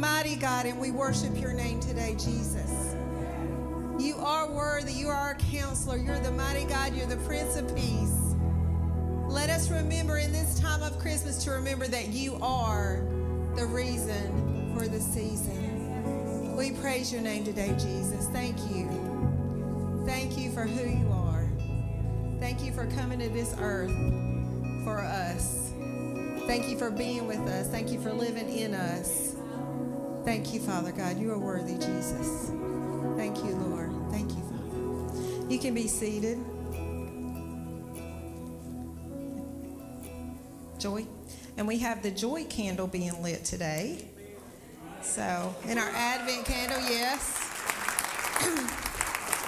mighty God, and we worship your name today, Jesus. You are worthy. You are our counselor. You're the mighty God. You're the Prince of Peace. Let us remember in this time of Christmas to remember that you are the reason for the season. We praise your name today, Jesus. Thank you. Thank you for who you are. Thank you for coming to this earth for us. Thank you for being with us. Thank you for living in us. Thank you, Father God. You are worthy, Jesus. Thank you, Lord. Thank you, Father. You can be seated. Joy. And we have the joy candle being lit today. So, in our Advent candle, yes.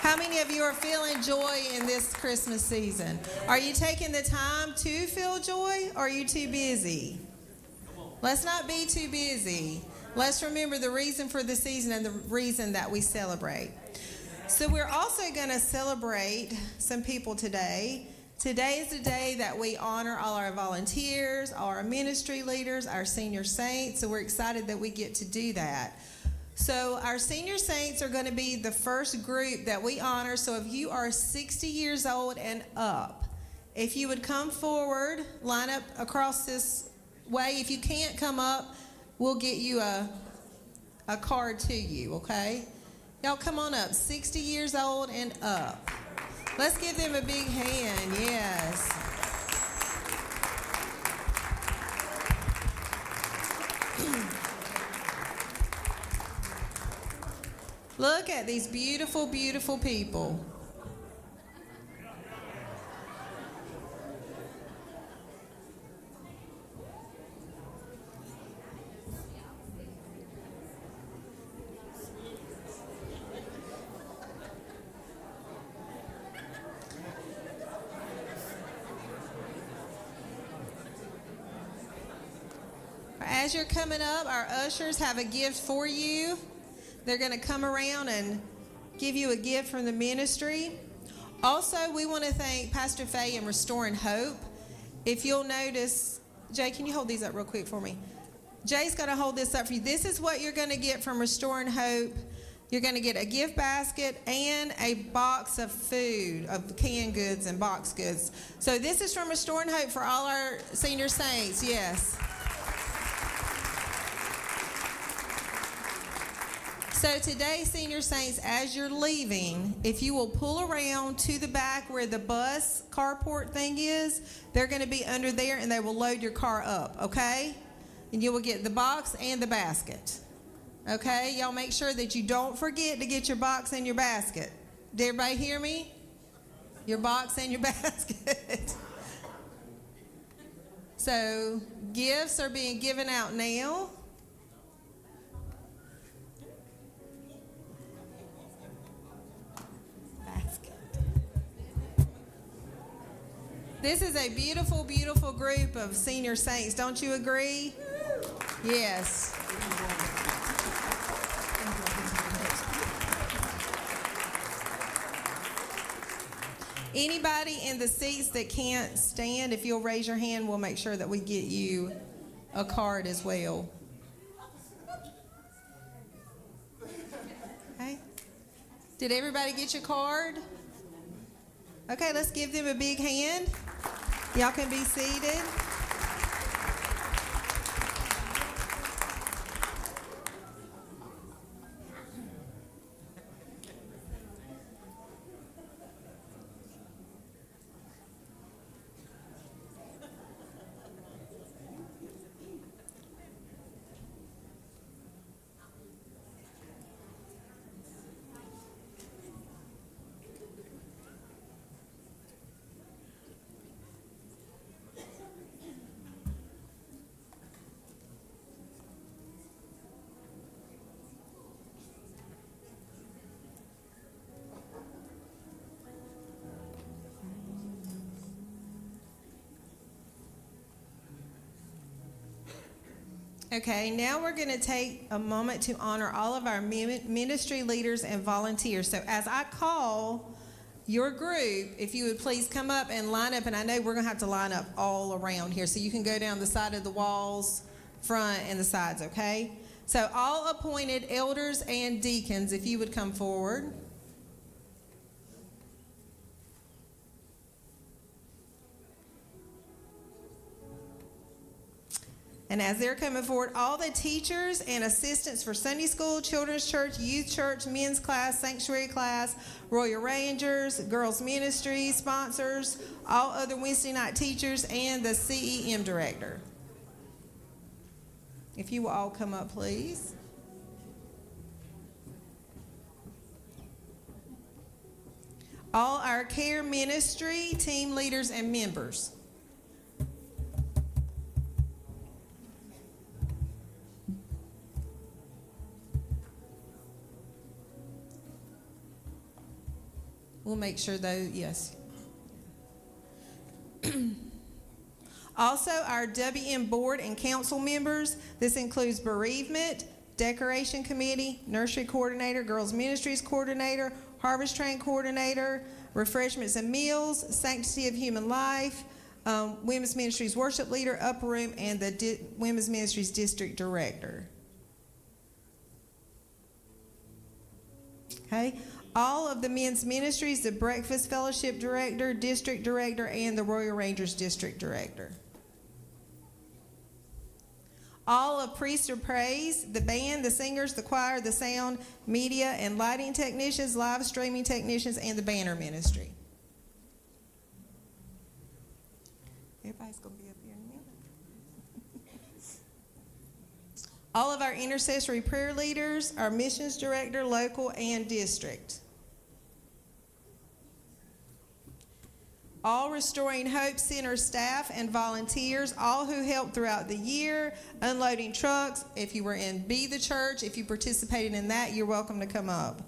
How many of you are feeling joy in this Christmas season? Are you taking the time to feel joy or are you too busy? Let's not be too busy. Let's remember the reason for the season and the reason that we celebrate. So, we're also going to celebrate some people today. Today is the day that we honor all our volunteers, all our ministry leaders, our senior saints. So, we're excited that we get to do that. So, our senior saints are going to be the first group that we honor. So, if you are 60 years old and up, if you would come forward, line up across this way. If you can't come up, we'll get you a, a card to you, okay? Y'all come on up, 60 years old and up. Let's give them a big hand, yes. Look at these beautiful, beautiful people. As you're coming up, our ushers have a gift for you. They're going to come around and give you a gift from the ministry. Also, we want to thank Pastor Faye and Restoring Hope. If you'll notice, Jay, can you hold these up real quick for me? Jay's going to hold this up for you. This is what you're going to get from Restoring Hope. You're going to get a gift basket and a box of food, of canned goods and box goods. So this is from Restoring Hope for all our senior saints. Yes. So today, senior saints, as you're leaving, if you will pull around to the back where the bus carport thing is, they're going to be under there and they will load your car up, okay? And you will get the box and the basket. Okay? Y'all make sure that you don't forget to get your box and your basket. Did everybody hear me? Your box and your basket. so, gifts are being given out now. This is a beautiful, beautiful group of senior saints. Don't you agree? Yes. Anybody in the seats that can't stand, if you'll raise your hand, we'll make sure that we get you a card as well. Okay. Did everybody get your card? Okay, let's give them a big hand. Y'all can be seated. Okay, now we're going to take a moment to honor all of our ministry leaders and volunteers. So, as I call your group, if you would please come up and line up, and I know we're going to have to line up all around here, so you can go down the side of the walls, front, and the sides, okay? So, all appointed elders and deacons, if you would come forward. And as they're coming forward, all the teachers and assistants for Sunday school, children's church, youth church, men's class, sanctuary class, Royal Rangers, girls ministry sponsors, all other Wednesday night teachers, and the CEM director. If you will all come up, please. All our care ministry team leaders and members. We'll make sure though, yes. also, our WM board and council members. This includes bereavement, decoration committee, nursery coordinator, girls ministries coordinator, harvest train coordinator, refreshments and meals, sanctity of human life, um, women's ministries worship leader, upper room, and the di- women's ministries district director. Okay. All of the men's ministries, the breakfast fellowship director, district director, and the Royal Rangers district director. All of Priest of Praise, the band, the singers, the choir, the sound, media, and lighting technicians, live streaming technicians, and the banner ministry. Everybody's going to be up here in a minute. All of our intercessory prayer leaders, our missions director, local and district. All Restoring Hope Center staff and volunteers, all who helped throughout the year, unloading trucks. If you were in Be the Church, if you participated in that, you're welcome to come up.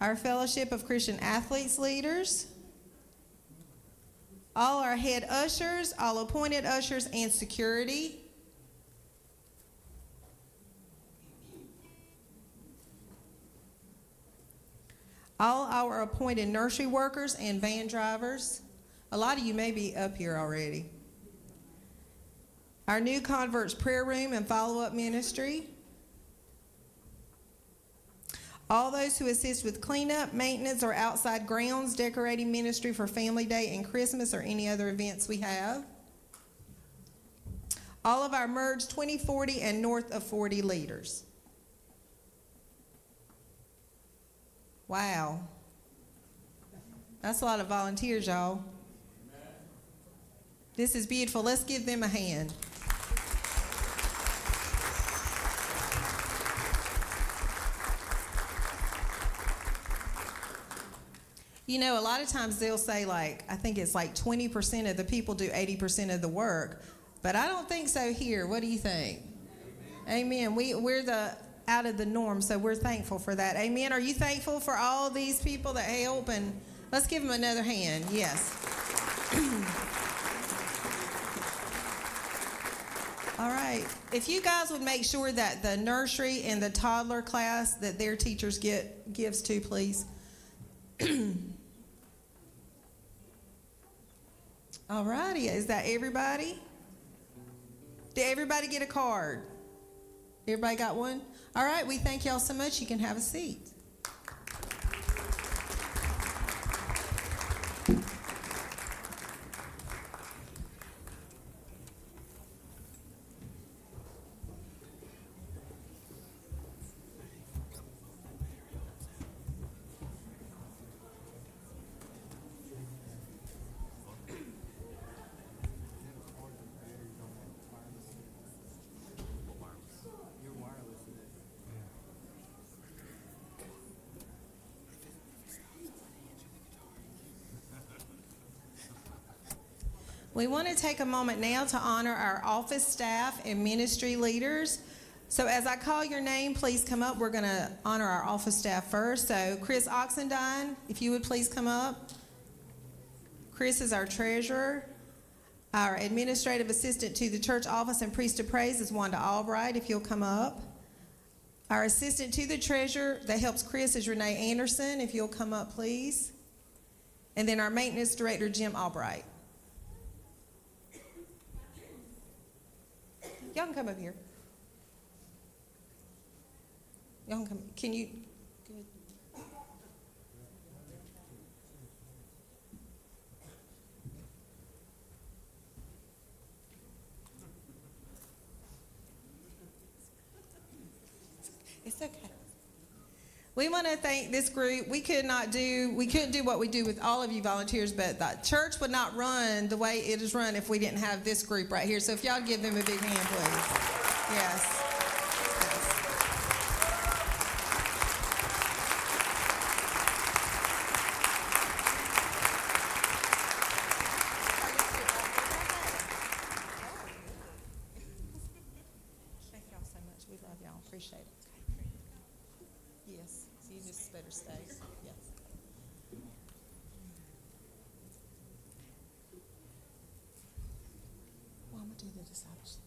Our Fellowship of Christian Athletes leaders all our head ushers, all appointed ushers, and security. All our appointed nursery workers and van drivers. A lot of you may be up here already. Our new converts prayer room and follow up ministry. All those who assist with cleanup, maintenance, or outside grounds decorating ministry for Family Day and Christmas or any other events we have. All of our merged 2040 and north of 40 leaders. Wow. That's a lot of volunteers, y'all. This is beautiful. Let's give them a hand. You know, a lot of times they'll say, like, I think it's like 20% of the people do 80% of the work. But I don't think so here. What do you think? Amen. Amen. We, we're the out of the norm, so we're thankful for that. Amen. Are you thankful for all these people that help? And let's give them another hand. Yes. all right. If you guys would make sure that the nursery and the toddler class that their teachers get gifts to, please. All righty. Is that everybody? Did everybody get a card? Everybody got one? All right. We thank y'all so much. You can have a seat. We want to take a moment now to honor our office staff and ministry leaders. So, as I call your name, please come up. We're going to honor our office staff first. So, Chris Oxendine, if you would please come up. Chris is our treasurer. Our administrative assistant to the church office and priest of praise is Wanda Albright, if you'll come up. Our assistant to the treasurer that helps Chris is Renee Anderson. If you'll come up, please. And then our maintenance director, Jim Albright. Y'all can come up here. Y'all can come. Can you? Good. It's okay. We want to thank this group. We could not do, we couldn't do what we do with all of you volunteers, but the church would not run the way it is run if we didn't have this group right here. So if y'all give them a big hand, please. Yes. Thank y'all so much. We love y'all. Appreciate it. Yes, so you just better stay. Yes. Well, I'm gonna do the discipleship.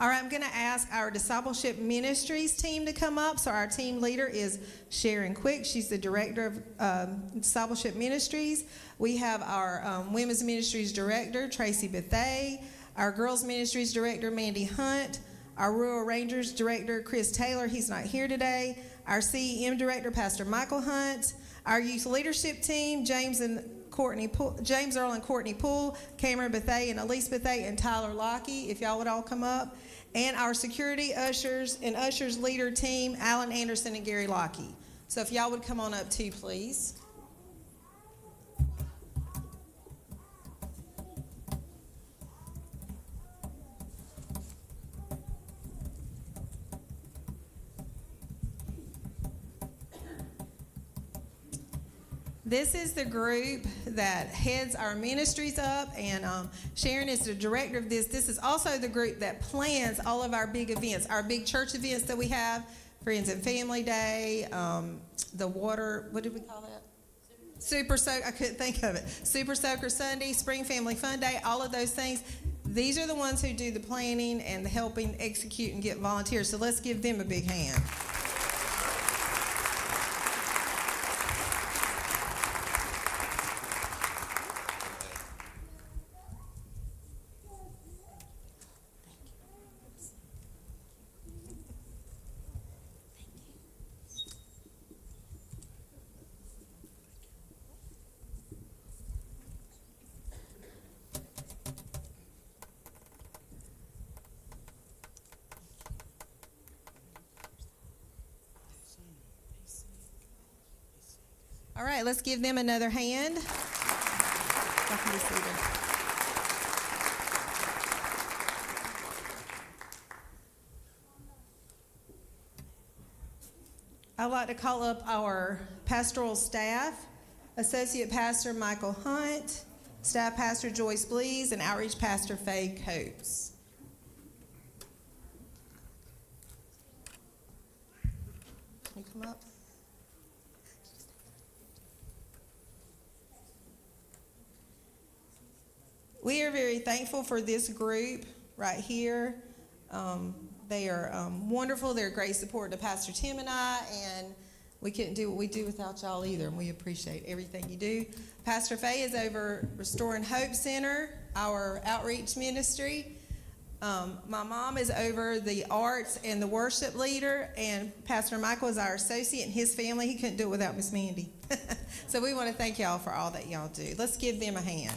All right, I'm going to ask our discipleship ministries team to come up. So, our team leader is Sharon Quick. She's the director of um, discipleship ministries. We have our um, women's ministries director, Tracy Bethay, our girls' ministries director, Mandy Hunt, our Royal Rangers director, Chris Taylor. He's not here today. Our CEM director, Pastor Michael Hunt. Our youth leadership team, James and Courtney, Poole, James Earl and Courtney Poole, Cameron Bethay and Elise Bethay, and Tyler Lockie. If y'all would all come up and our security ushers and ushers leader team, Alan Anderson and Gary Lockie. So if y'all would come on up too, please. This is the group that heads our ministries up, and um, Sharon is the director of this. This is also the group that plans all of our big events, our big church events that we have Friends and Family Day, um, the water, what did we call that? Super Soaker, I couldn't think of it. Super Soaker Sunday, Spring Family Fun Day, all of those things. These are the ones who do the planning and the helping execute and get volunteers. So let's give them a big hand. All right, let's give them another hand. I'd like to call up our pastoral staff, Associate Pastor Michael Hunt, Staff Pastor Joyce Blees, and Outreach Pastor Faye Coates. Can you come up? We are very thankful for this group right here. Um, they are um, wonderful. They're great support to Pastor Tim and I, and we couldn't do what we do without y'all either, and we appreciate everything you do. Pastor Faye is over Restoring Hope Center, our outreach ministry. Um, my mom is over the arts and the worship leader, and Pastor Michael is our associate and his family. He couldn't do it without Miss Mandy. so we want to thank y'all for all that y'all do. Let's give them a hand.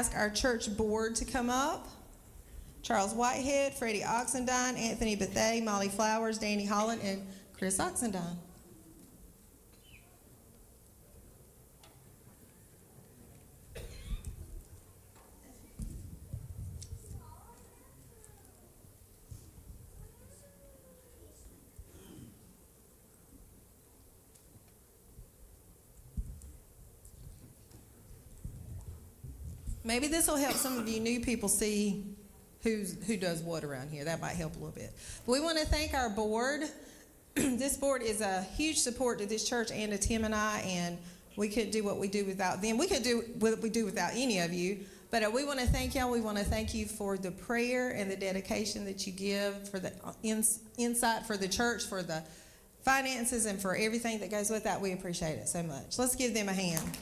Ask our church board to come up. Charles Whitehead, Freddie Oxendine, Anthony Bethay, Molly Flowers, Danny Holland, and Chris Oxendine. Maybe this will help some of you new people see who's who does what around here. That might help a little bit. But we want to thank our board. this board is a huge support to this church and to Tim and I, and we couldn't do what we do without them. We could do what we do without any of you. But uh, we want to thank y'all. We want to thank you for the prayer and the dedication that you give, for the uh, ins- insight for the church, for the finances, and for everything that goes with that. We appreciate it so much. Let's give them a hand.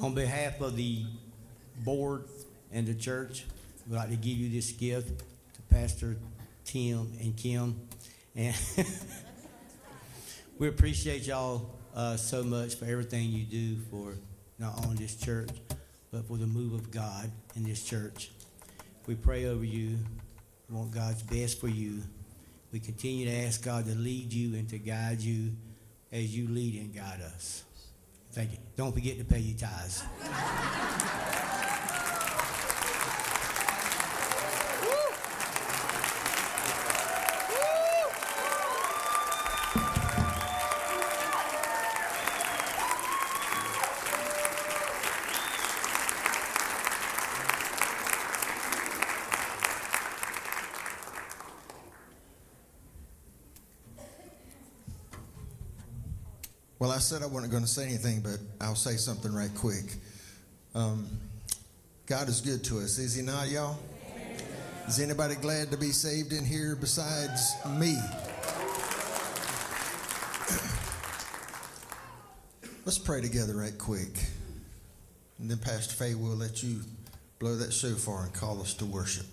On behalf of the board and the church, we'd like to give you this gift to Pastor Tim and Kim. And we appreciate y'all uh, so much for everything you do for not only this church, but for the move of God in this church. We pray over you. We want God's best for you. We continue to ask God to lead you and to guide you as you lead and guide us. Thank you. Don't forget to pay your tithes. said I wasn't going to say anything, but I'll say something right quick. Um, God is good to us, is He not, y'all? Is anybody glad to be saved in here besides me? Let's pray together right quick. And then Pastor Faye will let you blow that shofar and call us to worship.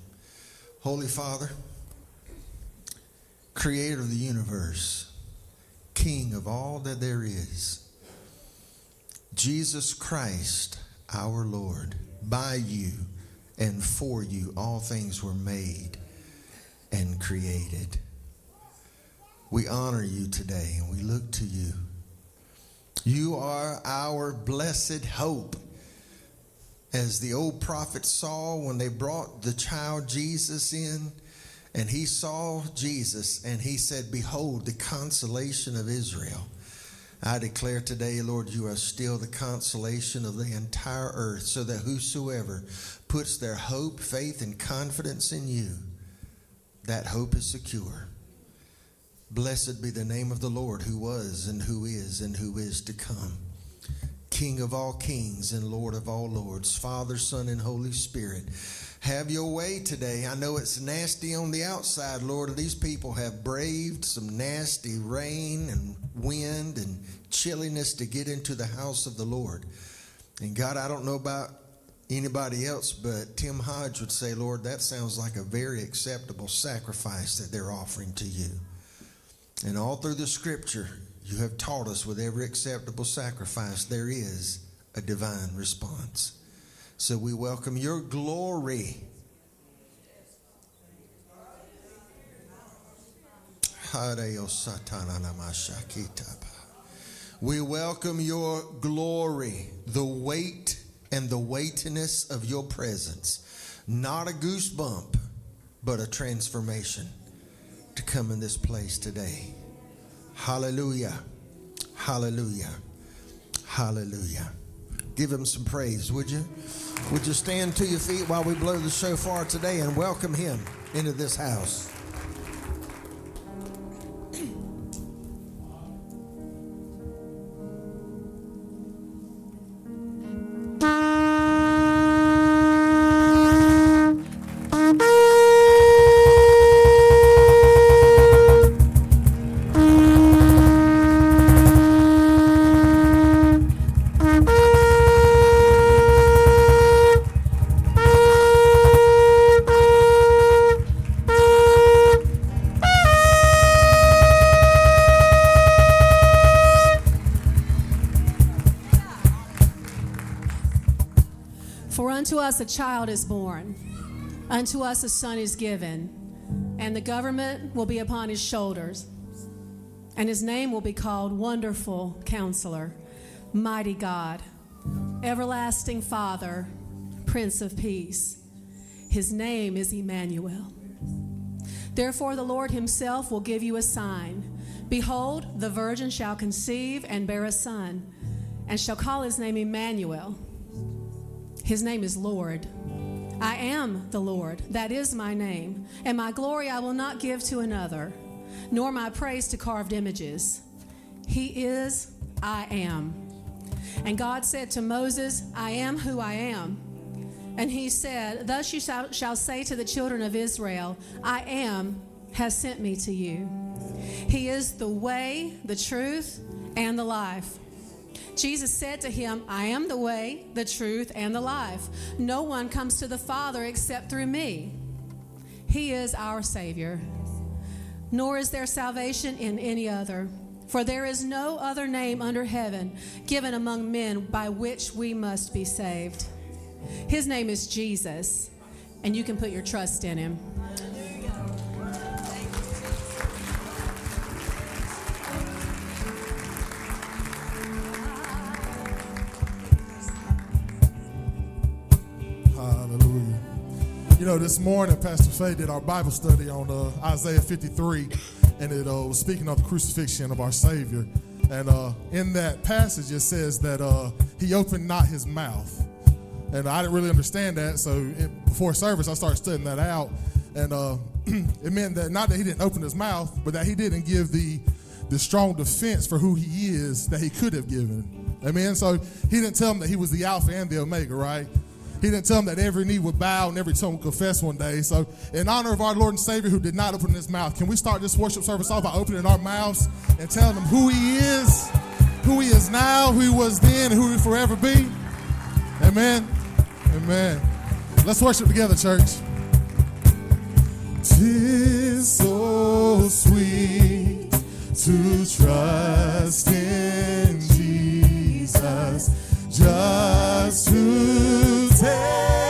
Holy Father, creator of the universe, King of all that there is. Jesus Christ, our Lord, by you and for you, all things were made and created. We honor you today and we look to you. You are our blessed hope. As the old prophet saw when they brought the child Jesus in and he saw Jesus and he said, Behold, the consolation of Israel. I declare today, Lord, you are still the consolation of the entire earth, so that whosoever puts their hope, faith, and confidence in you, that hope is secure. Blessed be the name of the Lord who was and who is and who is to come. King of all kings and Lord of all lords, Father, Son, and Holy Spirit. Have your way today. I know it's nasty on the outside, Lord. These people have braved some nasty rain and wind and chilliness to get into the house of the Lord. And God, I don't know about anybody else, but Tim Hodge would say, Lord, that sounds like a very acceptable sacrifice that they're offering to you. And all through the scripture, you have taught us with every acceptable sacrifice, there is a divine response. So we welcome your glory. We welcome your glory, the weight and the weightiness of your presence. Not a goosebump, but a transformation to come in this place today. Hallelujah. Hallelujah. Hallelujah. Give him some praise, would you? Would you stand to your feet while we blow the shofar today and welcome him into this house? Child is born, unto us a son is given, and the government will be upon his shoulders. And his name will be called Wonderful Counselor, Mighty God, Everlasting Father, Prince of Peace. His name is Emmanuel. Therefore, the Lord himself will give you a sign. Behold, the virgin shall conceive and bear a son, and shall call his name Emmanuel. His name is Lord. I am the Lord, that is my name, and my glory I will not give to another nor my praise to carved images. He is, I am. And God said to Moses, I am who I am. And he said, Thus you shall, say to the children of Israel, I am has sent me to you. He is the way, the truth, and the life. Jesus said to him, I am the way, the truth, and the life. No one comes to the Father except through me. He is our Savior nor is there salvation in any other. For there is no other name under heaven given among men by which we must be saved. His name is Jesus, and you can put your trust in him. Know, this morning, Pastor Faye did our Bible study on uh, Isaiah 53, and it uh, was speaking of the crucifixion of our Savior. And uh, in that passage, it says that uh, he opened not his mouth. And I didn't really understand that, so it, before service, I started studying that out. And uh, it meant that not that he didn't open his mouth, but that he didn't give the, the strong defense for who he is that he could have given. Amen. So he didn't tell him that he was the Alpha and the Omega, right? He didn't tell them that every knee would bow and every tongue would confess one day. So, in honor of our Lord and Savior who did not open his mouth, can we start this worship service off by opening our mouths and telling them who he is, who he is now, who he was then, and who he will forever be? Amen. Amen. Let's worship together, church. Tis so sweet to trust in Jesus just to take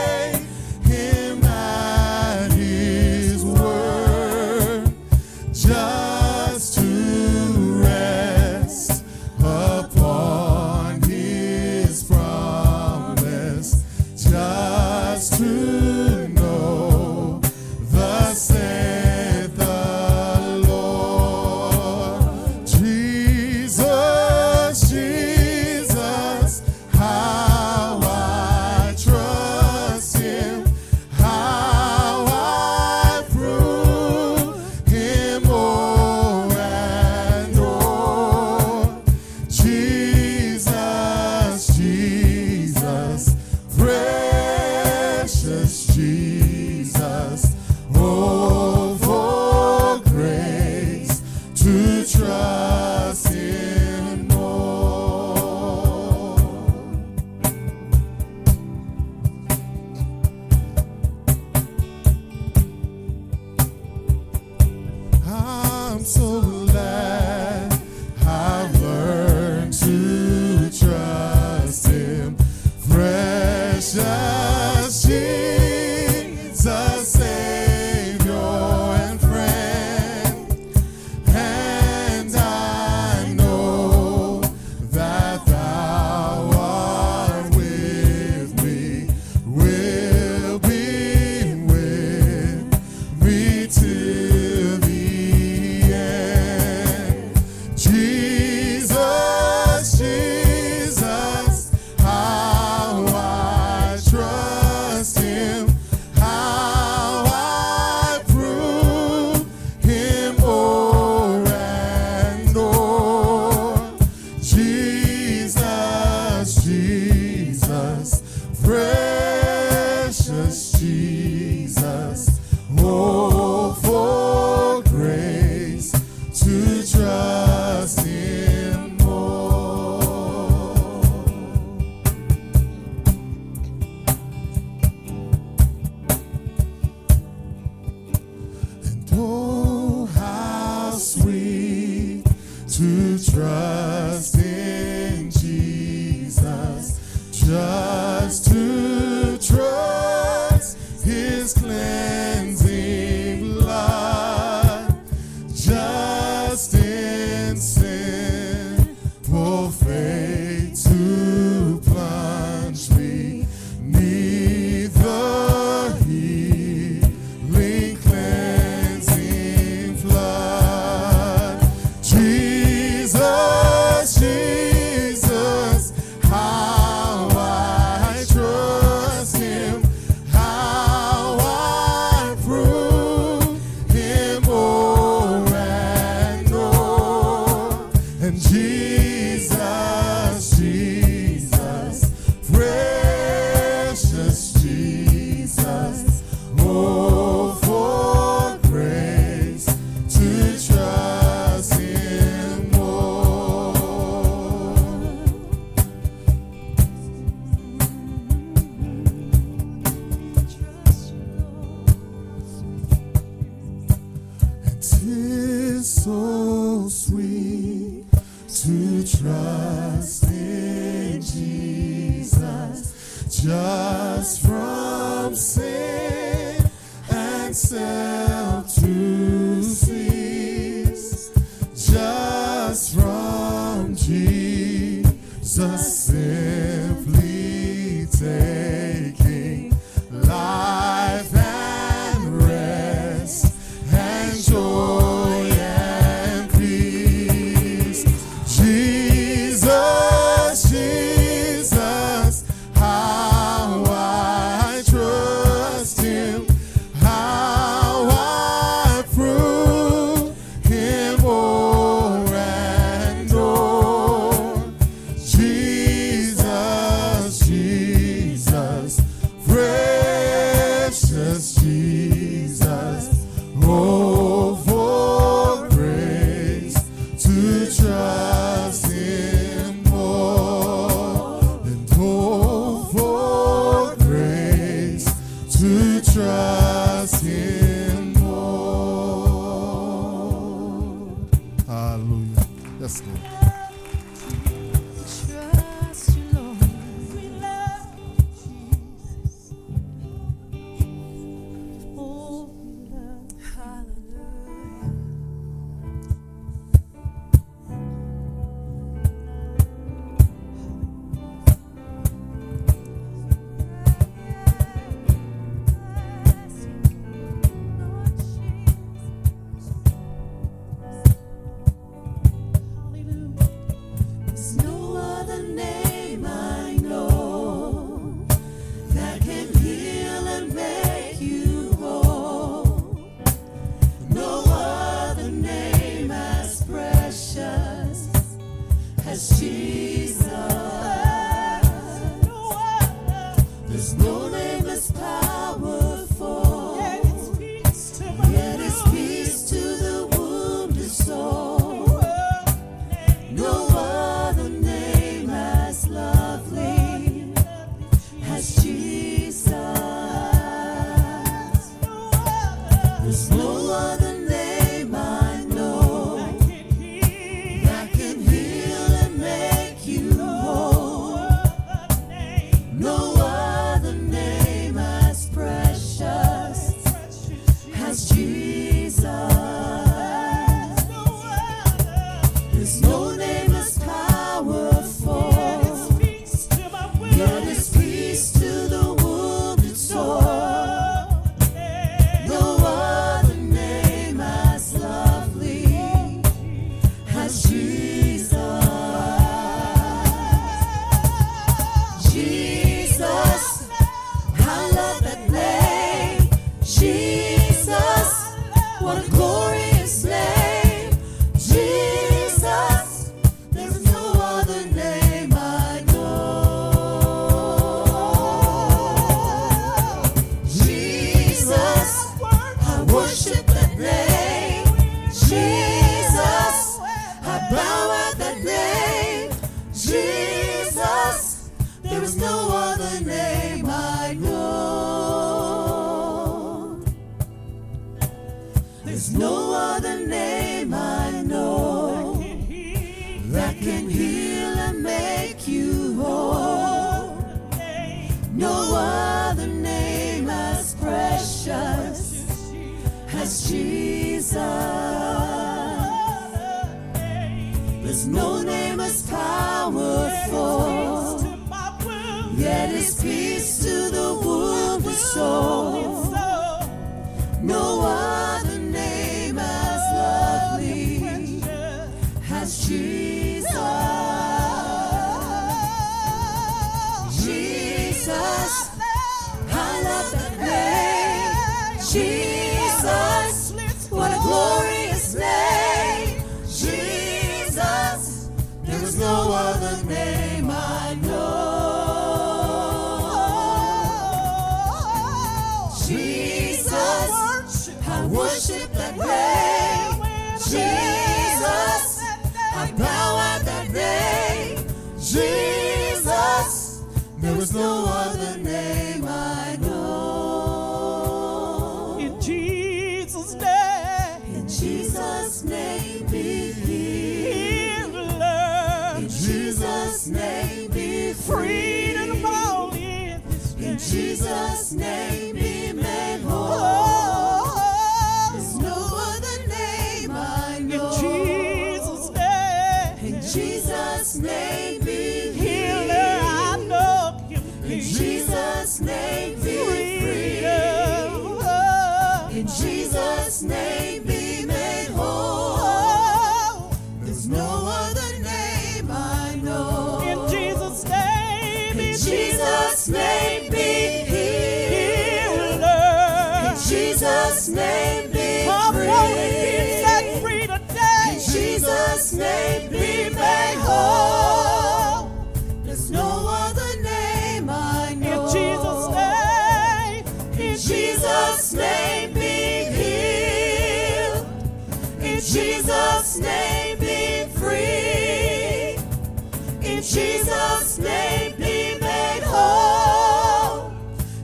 in Jesus' name be made whole.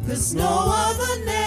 There's no other name.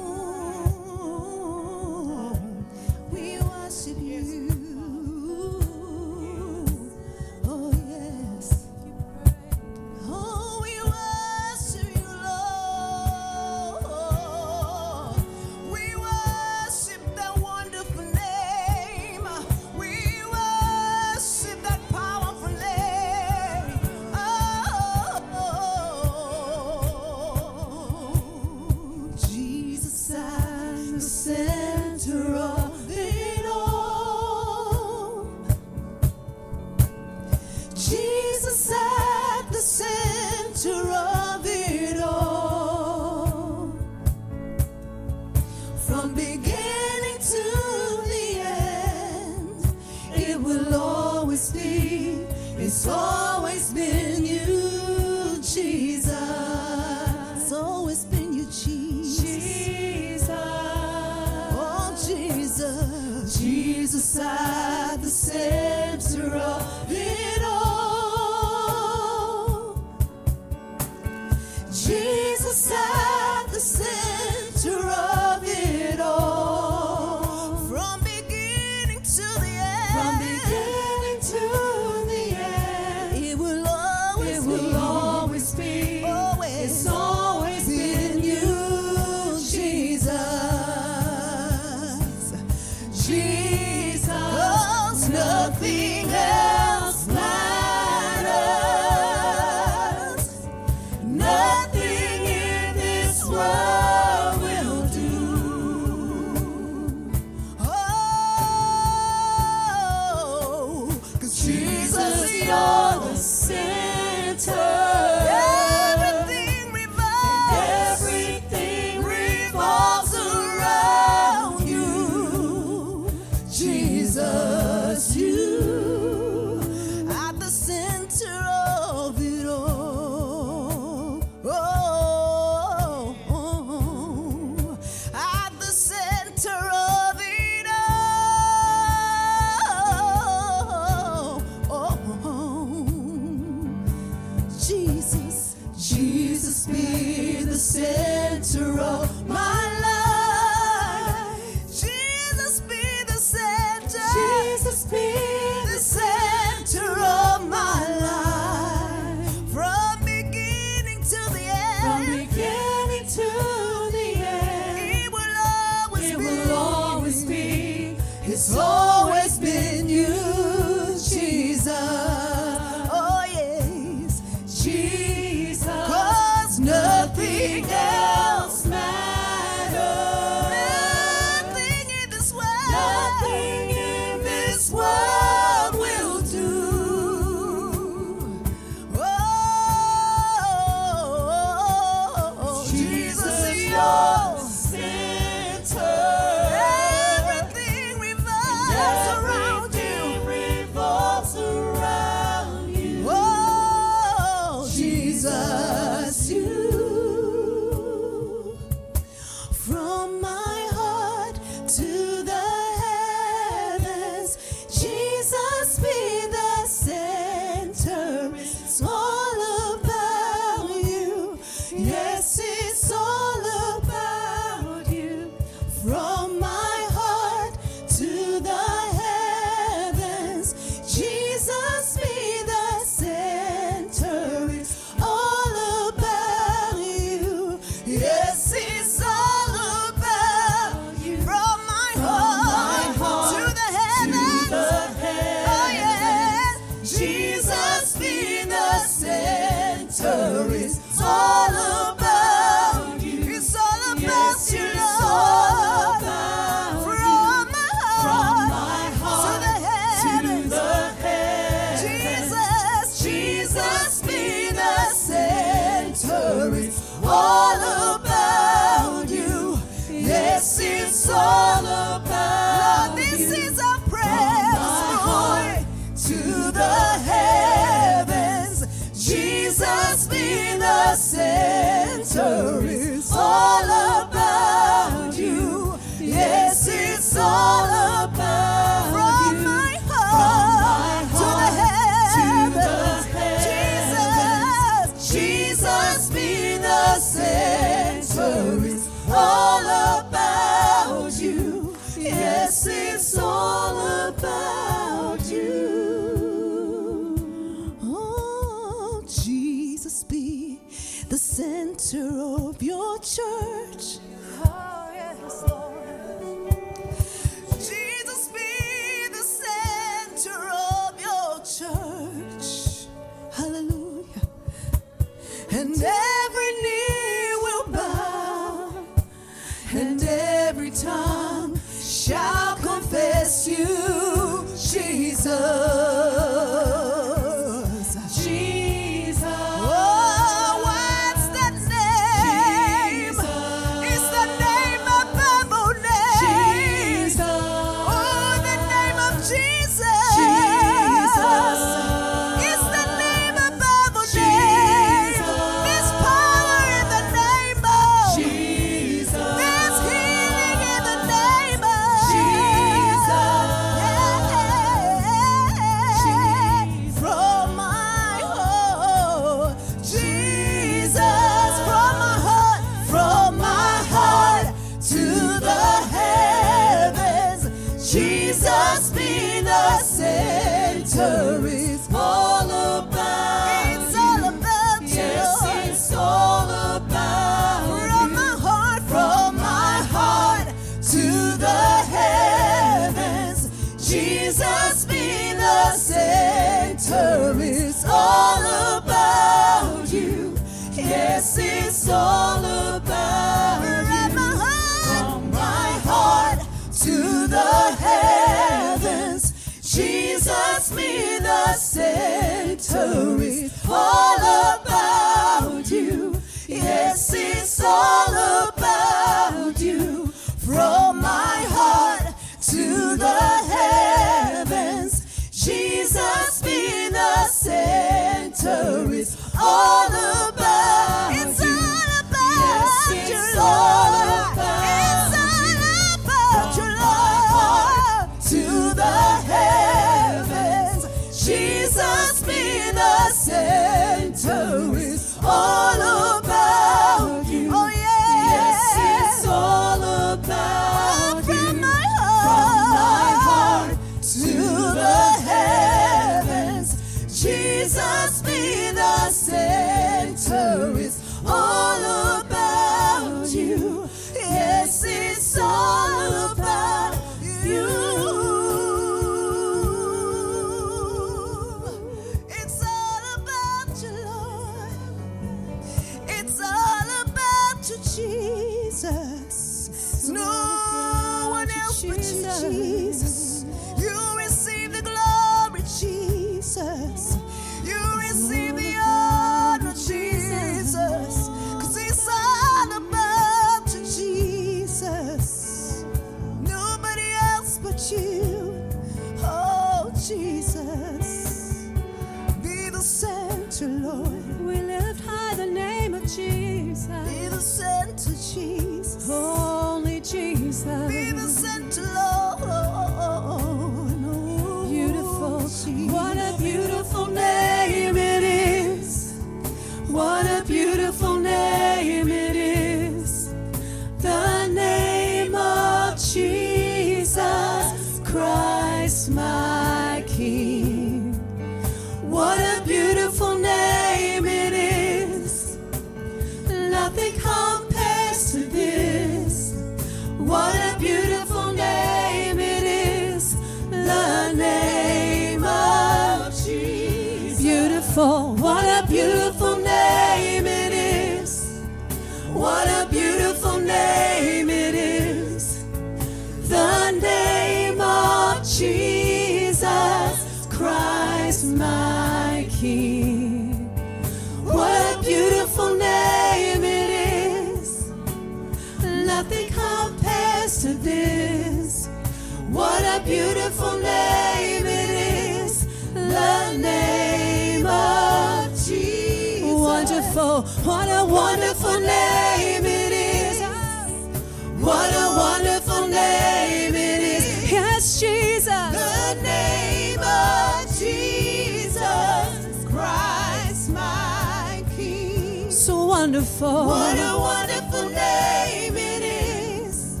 wonderful. What a wonderful name it is.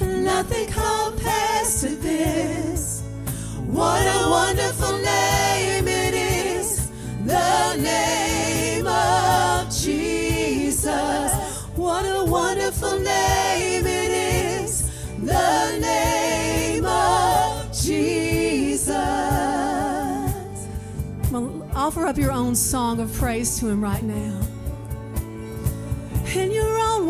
Nothing compares to this. What a wonderful name it is. The name of Jesus. What a wonderful name it is. The name of Jesus Well, offer up your own song of praise to Him right now.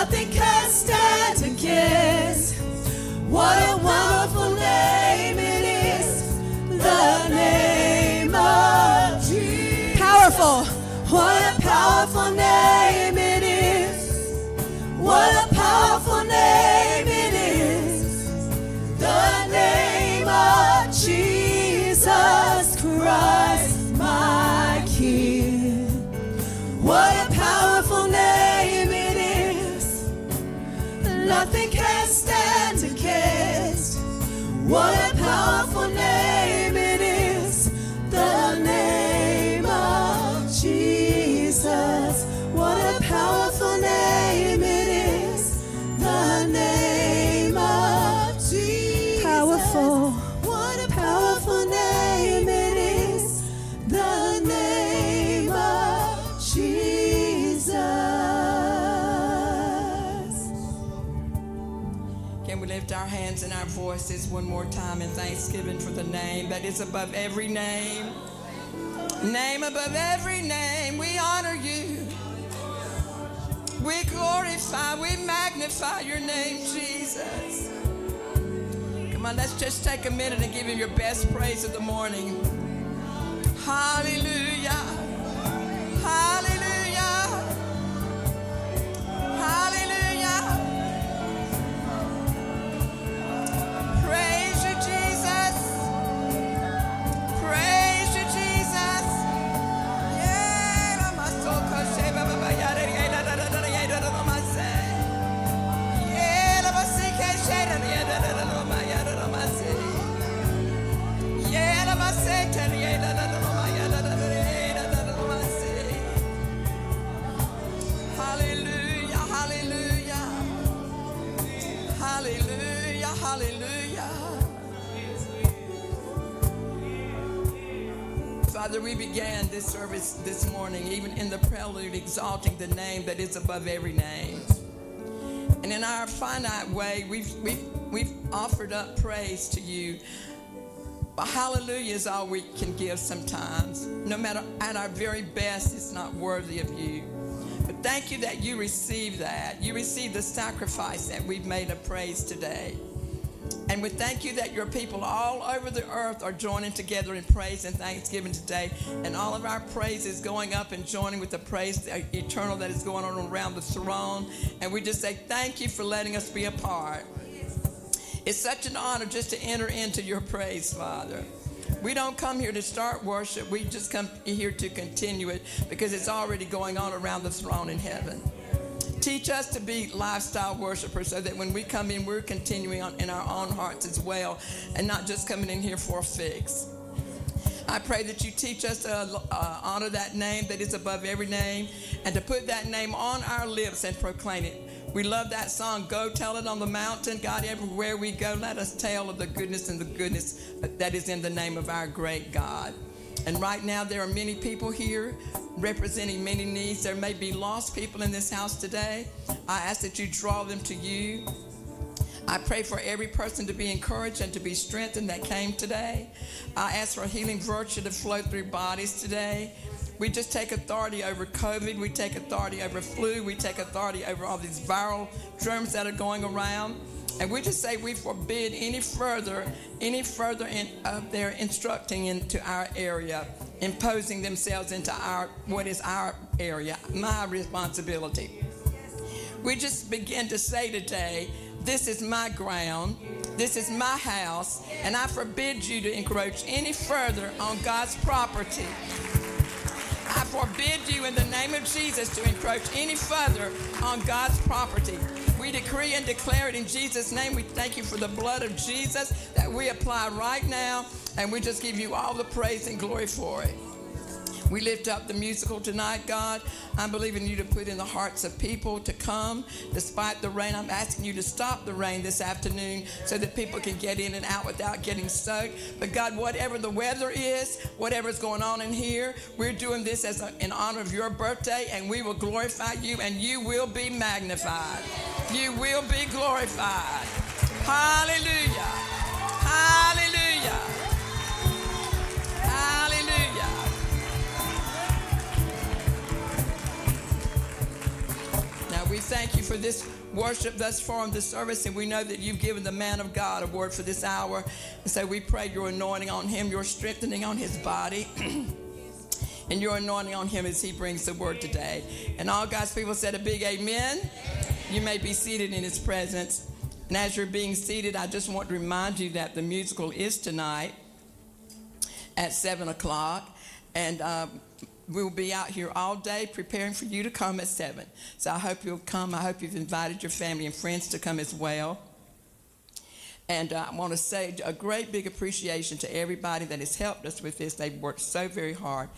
nothing can What a powerful name voices one more time in thanksgiving for the name that is above every name? Name above every name, we honor you. We glorify, we magnify your name, Jesus. Come on, let's just take a minute and give him your best praise of the morning. Hallelujah. Hallelujah. Father, we began this service this morning, even in the prelude, exalting the name that is above every name. And in our finite way, we've, we've, we've offered up praise to you. But hallelujah is all we can give sometimes. No matter at our very best, it's not worthy of you. But thank you that you receive that. You receive the sacrifice that we've made of praise today. And we thank you that your people all over the earth are joining together in praise and thanksgiving today. And all of our praise is going up and joining with the praise eternal that is going on around the throne. And we just say thank you for letting us be a part. It's such an honor just to enter into your praise, Father. We don't come here to start worship. We just come here to continue it because it's already going on around the throne in heaven. Teach us to be lifestyle worshipers so that when we come in, we're continuing on in our own hearts as well and not just coming in here for a fix. I pray that you teach us to uh, honor that name that is above every name and to put that name on our lips and proclaim it. We love that song, Go Tell It on the Mountain. God, everywhere we go, let us tell of the goodness and the goodness that is in the name of our great God. And right now, there are many people here representing many needs. There may be lost people in this house today. I ask that you draw them to you. I pray for every person to be encouraged and to be strengthened that came today. I ask for healing virtue to flow through bodies today. We just take authority over COVID. We take authority over flu. We take authority over all these viral germs that are going around. And we just say we forbid any further, any further in, uh, they're instructing into our area, imposing themselves into our what is our area, my responsibility. We just begin to say today, this is my ground, this is my house, and I forbid you to encroach any further on God's property. Forbid you in the name of Jesus to encroach any further on God's property. We decree and declare it in Jesus' name. We thank you for the blood of Jesus that we apply right now, and we just give you all the praise and glory for it. We lift up the musical tonight, God. I'm believing you to put in the hearts of people to come despite the rain. I'm asking you to stop the rain this afternoon so that people can get in and out without getting soaked. But God, whatever the weather is, whatever's going on in here, we're doing this as a, in honor of your birthday, and we will glorify you, and you will be magnified. You will be glorified. Hallelujah. Hallelujah. Hallelujah. We thank you for this worship thus far in the service, and we know that you've given the man of God a word for this hour. And so we pray your anointing on him, your strengthening on his body. and your anointing on him as he brings the word today. And all God's people said a big amen. You may be seated in his presence. And as you're being seated, I just want to remind you that the musical is tonight at 7 o'clock. And uh, we'll be out here all day preparing for you to come at 7. So I hope you'll come. I hope you've invited your family and friends to come as well. And uh, I want to say a great big appreciation to everybody that has helped us with this. They've worked so very hard,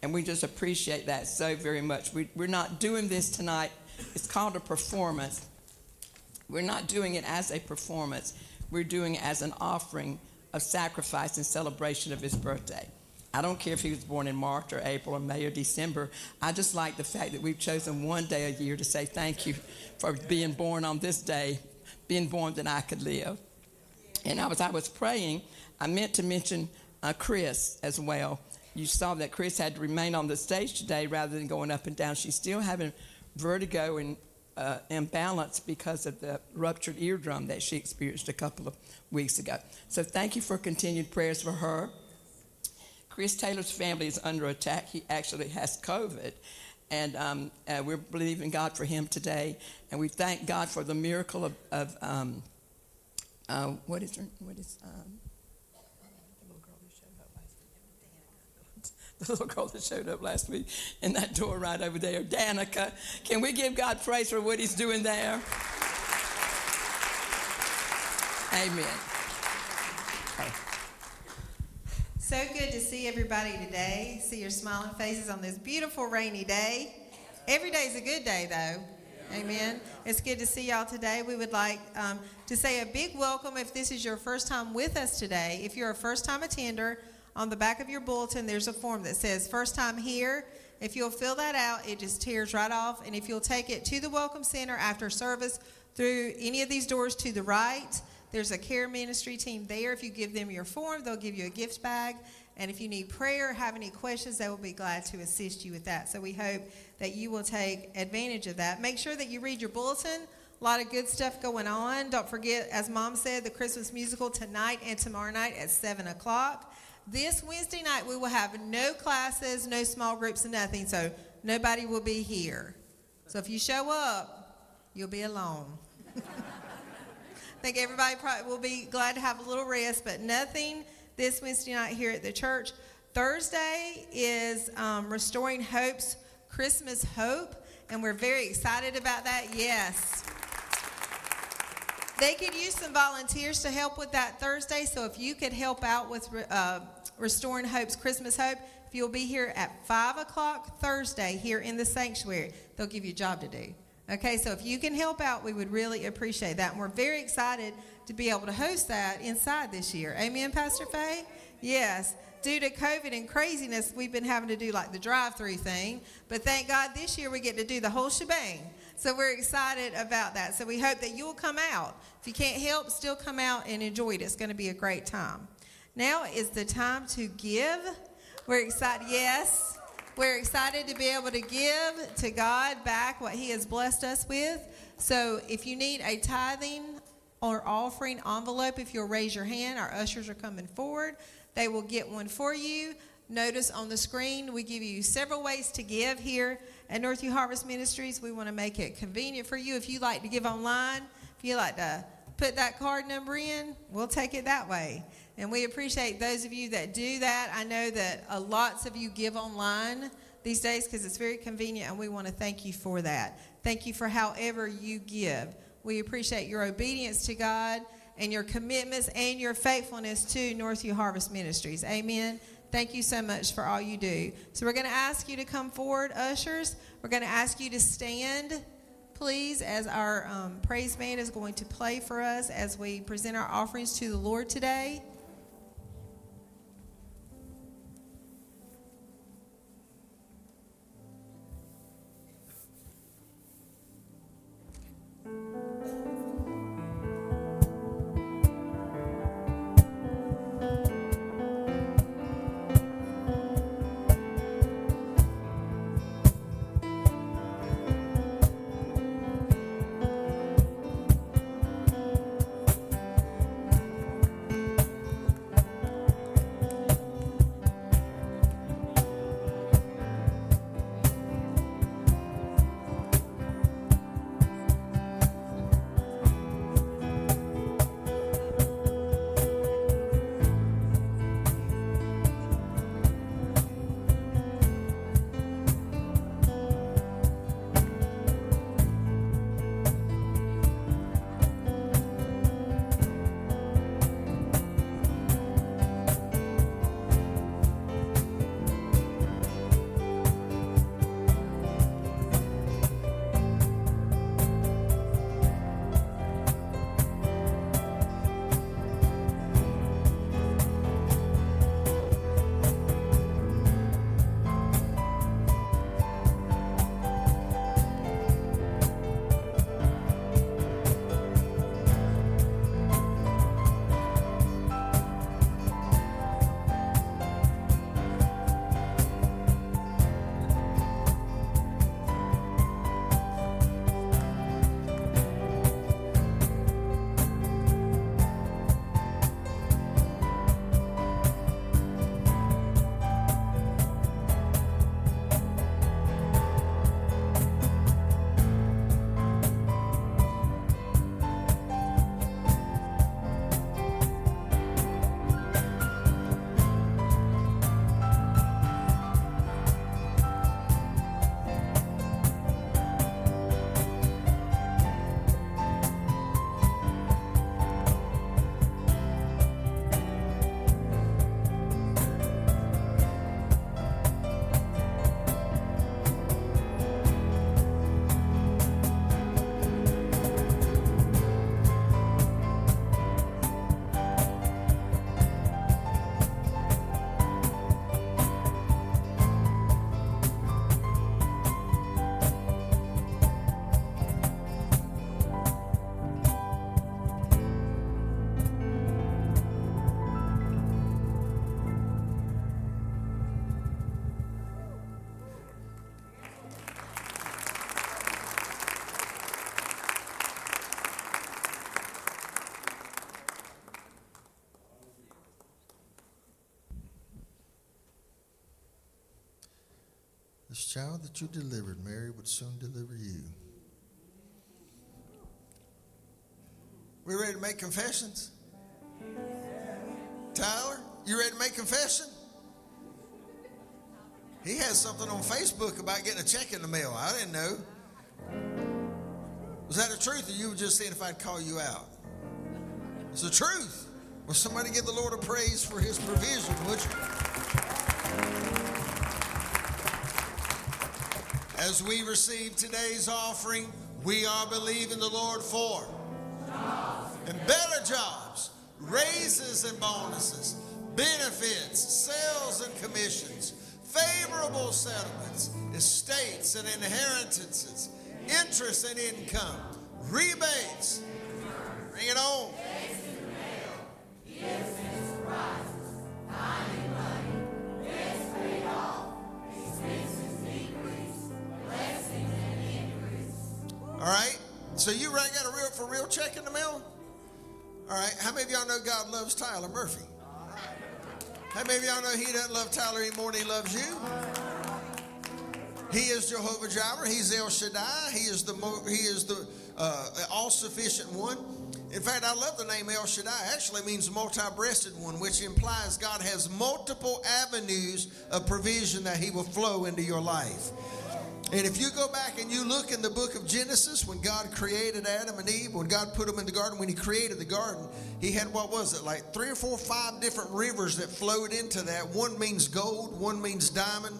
and we just appreciate that so very much. We, we're not doing this tonight, it's called a performance. We're not doing it as a performance, we're doing it as an offering of sacrifice and celebration of his birthday. I don't care if he was born in March or April or May or December. I just like the fact that we've chosen one day a year to say thank you for being born on this day, being born that I could live. And as I was praying, I meant to mention uh, Chris as well. You saw that Chris had to remain on the stage today rather than going up and down. She's still having vertigo and uh, imbalance because of the ruptured eardrum that she experienced a couple of weeks ago. So thank you for continued prayers for her. Chris Taylor's family is under attack. He actually has COVID. And um, uh, we're believing God for him today. And we thank God for the miracle of, of um, uh, what is her, what is um, the little girl that showed up last week in that door right over there, Danica. Can we give God praise for what He's doing there? Amen. So good to see everybody today. See your smiling faces on this beautiful rainy day. Every day is a good day, though. Amen. It's good to see y'all today. We would like um, to say a big welcome if this is your first time with us today. If you're a first time attender, on the back of your bulletin, there's a form that says first time here. If you'll fill that out, it just tears right off. And if you'll take it to the Welcome Center after service through any of these doors to the right, there's a care ministry team there. If you give them your form, they'll give you a gift bag. And if you need prayer, have any questions, they will be glad to assist you with that. So we hope that you will take advantage of that. Make sure that you read your bulletin. A lot of good stuff going on. Don't forget, as Mom said, the Christmas musical tonight and tomorrow night at 7 o'clock. This Wednesday night, we will have no classes, no small groups, and nothing. So nobody will be here. So if you show up, you'll be alone. I think everybody will be glad to have a little rest, but nothing this Wednesday night here at the church. Thursday is um, Restoring Hope's Christmas Hope, and we're very excited about that. Yes. They could use some volunteers to help with that Thursday, so if you could help out with uh, Restoring Hope's Christmas Hope, if you'll be here at 5 o'clock Thursday here in the sanctuary, they'll give you a job to do. Okay, so if you can help out, we would really appreciate that. And we're very excited to be able to host that inside this year. Amen, Pastor Faye? Yes. Due to COVID and craziness, we've been having to do like the drive through thing. But thank God this year we get to do the whole shebang. So we're excited about that. So we hope that you'll come out. If you can't help, still come out and enjoy it. It's going to be a great time. Now is the time to give. We're excited. Yes. We're excited to be able to give to God back what He has blessed us with. So if you need a tithing or offering envelope, if you'll raise your hand, our ushers are coming forward. They will get one for you. Notice on the screen, we give you several ways to give here at Northview Harvest Ministries. We want to make it convenient for you. If you like to give online, if you like to put that card number in, we'll take it that way. And we appreciate those of you that do that. I know that uh, lots of you give online these days because it's very convenient, and we want to thank you for that. Thank you for however you give. We appreciate your obedience to God and your commitments and your faithfulness to Northview Harvest Ministries. Amen. Thank you so much for all you do. So we're going to ask you to come forward, ushers. We're going to ask you to stand, please, as our um, praise band is going to play for us as we present our offerings to the Lord today. Child that you delivered, Mary, would soon deliver you. We ready to make confessions? Tyler, you ready to make confession? He has something on Facebook about getting a check in the mail. I didn't know. Was that the truth, or you were just saying if I'd call you out? It's the truth. Will somebody give the Lord a praise for his provision, would you? As we receive today's offering, we are believing the Lord for and better jobs, raises and bonuses, benefits, sales and commissions, favorable settlements, estates and inheritances, interest and income, rebates. Bring it on. So you right got a real for real check in the mail? All right. How many of y'all know God loves Tyler Murphy? How many of y'all know He doesn't love Tyler any more than He loves you? He is Jehovah Jireh. He's El Shaddai. He is the He is the uh, all sufficient one. In fact, I love the name El Shaddai. Actually, means multi-breasted one, which implies God has multiple avenues of provision that He will flow into your life. And if you go back and you look in the book of Genesis, when God created Adam and Eve, when God put them in the garden, when He created the garden, He had what was it, like three or four, five different rivers that flowed into that. One means gold, one means diamond.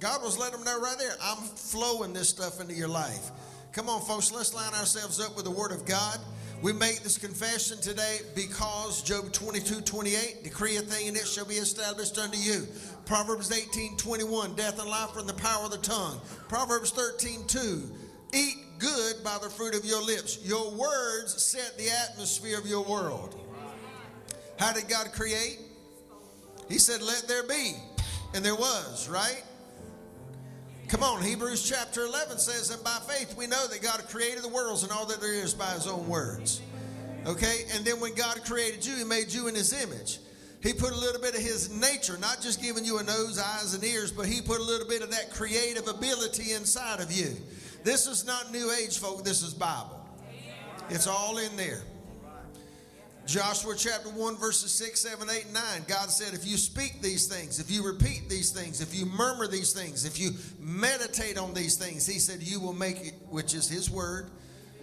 God was letting them know right there, I'm flowing this stuff into your life. Come on, folks, let's line ourselves up with the Word of God. We make this confession today because Job 22, 28, decree a thing and it shall be established unto you. Proverbs 18, 21, death and life are in the power of the tongue. Proverbs 13, 2, eat good by the fruit of your lips. Your words set the atmosphere of your world. How did God create? He said, let there be. And there was, right? Come on, Hebrews chapter 11 says, And by faith we know that God created the worlds and all that there is by his own words. Okay? And then when God created you, he made you in his image. He put a little bit of his nature, not just giving you a nose, eyes, and ears, but he put a little bit of that creative ability inside of you. This is not New Age, folk. This is Bible. It's all in there. Joshua chapter 1, verses 6, 7, 8, and 9. God said, if you speak these things, if you repeat these things, if you murmur these things, if you meditate on these things, He said, you will make it, which is His word,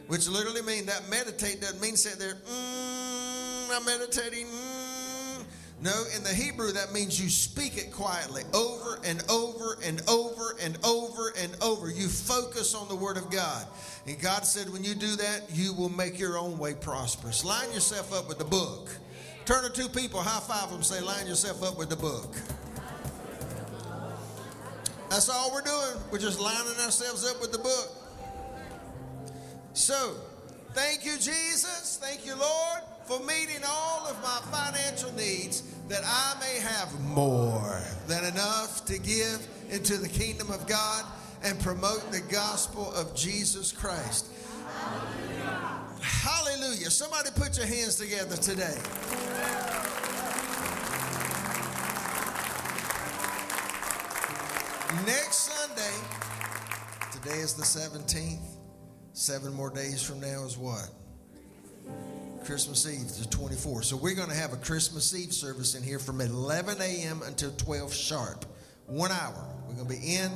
which literally means that meditate doesn't mean sit there, mm, I'm meditating. Mm. No, in the Hebrew, that means you speak it quietly over and over and over and over and over. You focus on the Word of God. And God said, when you do that, you will make your own way prosperous. Line yourself up with the book. Turn to two people, high five them, say, line yourself up with the book. That's all we're doing. We're just lining ourselves up with the book. So, thank you, Jesus. Thank you, Lord, for meeting all of my financial needs that I may have more than enough to give into the kingdom of God and promote the gospel of Jesus Christ. Hallelujah. Hallelujah. Somebody put your hands together today. Next Sunday, today is the 17th. Seven more days from now is what? Christmas Eve, the 24th. So we're going to have a Christmas Eve service in here from 11 a.m. until 12 sharp. One hour. We're going to be in,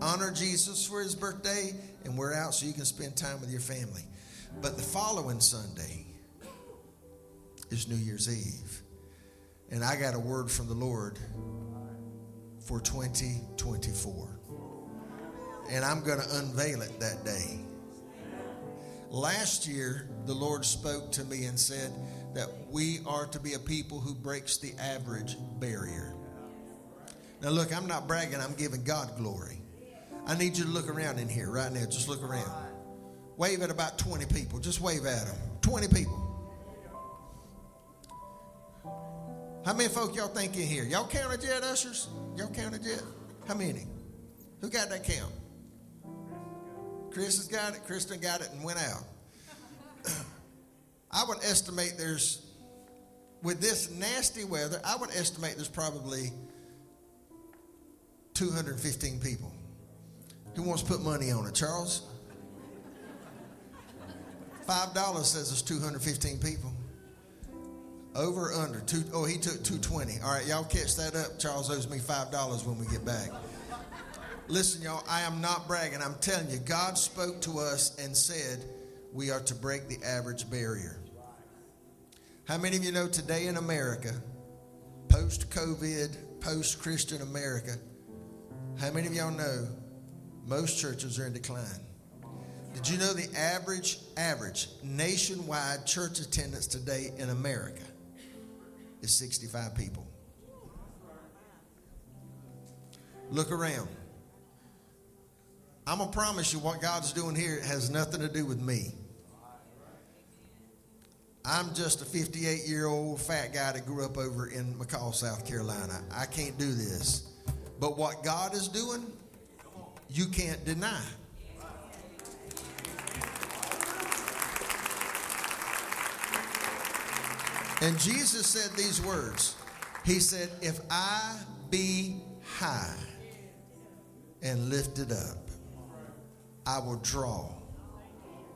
honor Jesus for his birthday, and we're out so you can spend time with your family. But the following Sunday is New Year's Eve. And I got a word from the Lord for 2024. And I'm going to unveil it that day. Last year, the Lord spoke to me and said that we are to be a people who breaks the average barrier. Now, look, I'm not bragging, I'm giving God glory. I need you to look around in here right now. Just look around. Wave at about 20 people. Just wave at them. 20 people. How many folk y'all think in here? Y'all counted yet, ushers? Y'all counted yet? How many? Who got that count? Chris has got it. Kristen got it and went out. I would estimate there's, with this nasty weather, I would estimate there's probably 215 people. Who wants to put money on it? Charles? $5 says it's 215 people. Over under? Two, oh, he took 220. All right, y'all catch that up. Charles owes me $5 when we get back. Listen, y'all, I am not bragging. I'm telling you, God spoke to us and said we are to break the average barrier. How many of you know today in America, post COVID, post Christian America, how many of y'all know most churches are in decline? Did you know the average, average nationwide church attendance today in America is 65 people? Look around. I'm going to promise you what God's doing here has nothing to do with me. I'm just a 58 year old fat guy that grew up over in McColl, South Carolina. I can't do this. But what God is doing, you can't deny. And Jesus said these words He said, If I be high and lifted up, I will draw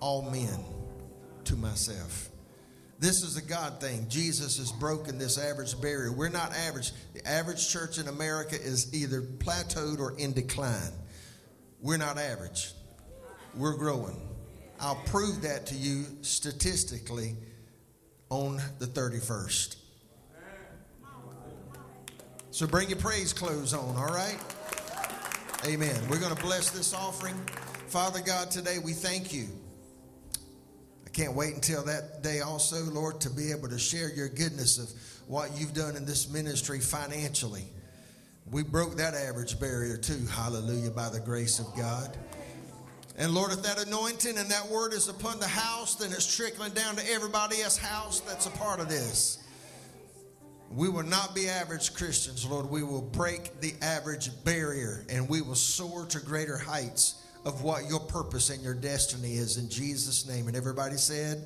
all men to myself. This is a God thing. Jesus has broken this average barrier. We're not average. The average church in America is either plateaued or in decline. We're not average. We're growing. I'll prove that to you statistically on the 31st. So bring your praise clothes on, all right? Amen. We're going to bless this offering. Father God, today we thank you. I can't wait until that day also, Lord, to be able to share your goodness of what you've done in this ministry financially. We broke that average barrier too, hallelujah, by the grace of God. And Lord, if that anointing and that word is upon the house, then it's trickling down to everybody else's house that's a part of this. We will not be average Christians, Lord. We will break the average barrier and we will soar to greater heights of what your purpose and your destiny is in Jesus' name. And everybody said,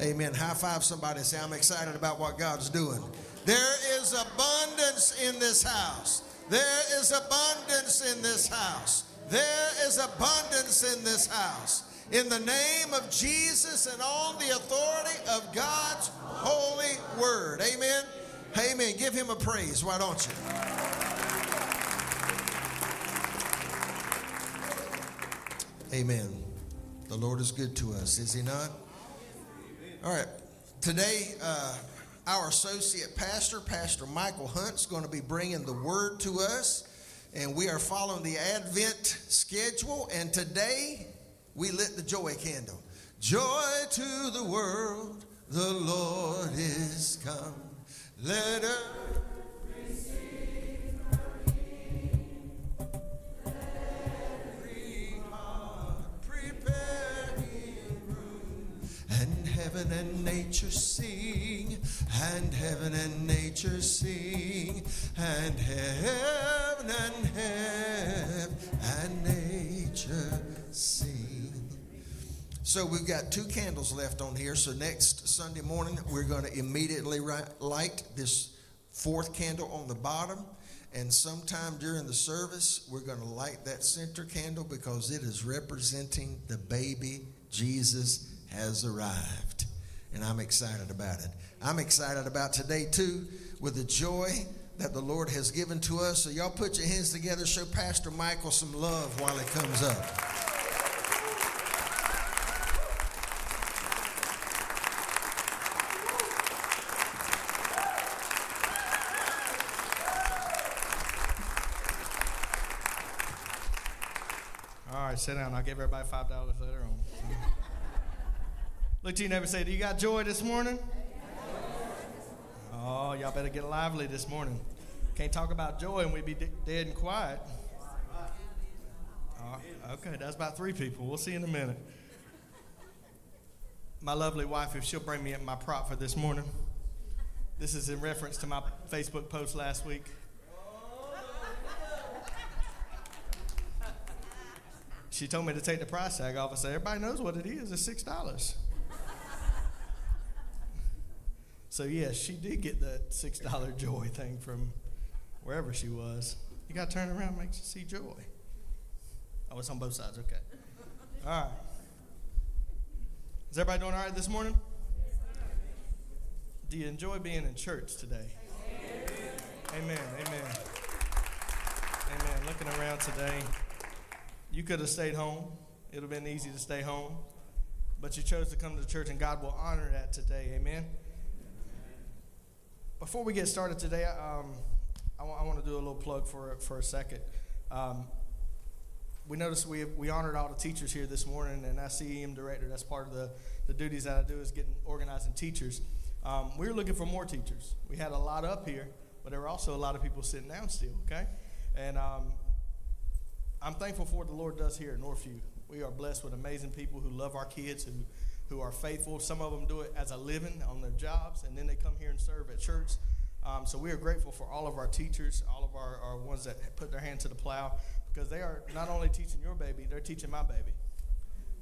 Amen. Amen. High five somebody say, I'm excited about what God's doing. There is abundance in this house. There is abundance in this house. There is abundance in this house. In the name of Jesus and on the authority of God's holy word. Amen. Amen. Give him a praise. Why don't you? Amen. The Lord is good to us, is he not? All right. Today, uh, our associate pastor, Pastor Michael Hunt, is going to be bringing the word to us. And we are following the Advent schedule. And today, we lit the joy candle. Joy to the world, the Lord is come. Let earth every And heaven and nature sing, and heaven and nature sing, and heaven and heaven and nature sing. So we've got two candles left on here. So next Sunday morning, we're going to immediately light this fourth candle on the bottom. And sometime during the service, we're going to light that center candle because it is representing the baby Jesus has arrived. And I'm excited about it. I'm excited about today too with the joy that the Lord has given to us. So y'all put your hands together, show Pastor Michael some love while it comes up. All right, sit down. I'll give everybody five dollars later on. Look to your neighbor say, Do you got joy this morning? Oh, y'all better get lively this morning. Can't talk about joy and we'd be de- dead and quiet. Oh, okay, that's about three people. We'll see in a minute. My lovely wife, if she'll bring me up my prop for this morning. This is in reference to my Facebook post last week. She told me to take the price tag off and say, everybody knows what it is. It's six dollars. so yes, she did get that six dollar joy thing from wherever she was. You got to turn around, makes you see joy. Oh, it's on both sides. Okay. All right. Is everybody doing all right this morning? Do you enjoy being in church today? Amen. Amen. Amen. Looking around today, you could have stayed home. It would have been easy to stay home. But you chose to come to church, and God will honor that today. Amen. Before we get started today, um, I, w- I want to do a little plug for, for a second. Um, we noticed we, we honored all the teachers here this morning, and as CEM director, that's part of the, the duties that I do is getting organizing teachers. Um, we were looking for more teachers. We had a lot up here, but there were also a lot of people sitting down still, okay? And um, I'm thankful for what the Lord does here at Northview. We are blessed with amazing people who love our kids, who, who are faithful. Some of them do it as a living on their jobs, and then they come here and serve at church. Um, so we are grateful for all of our teachers, all of our, our ones that put their hand to the plow, because they are not only teaching your baby, they're teaching my baby.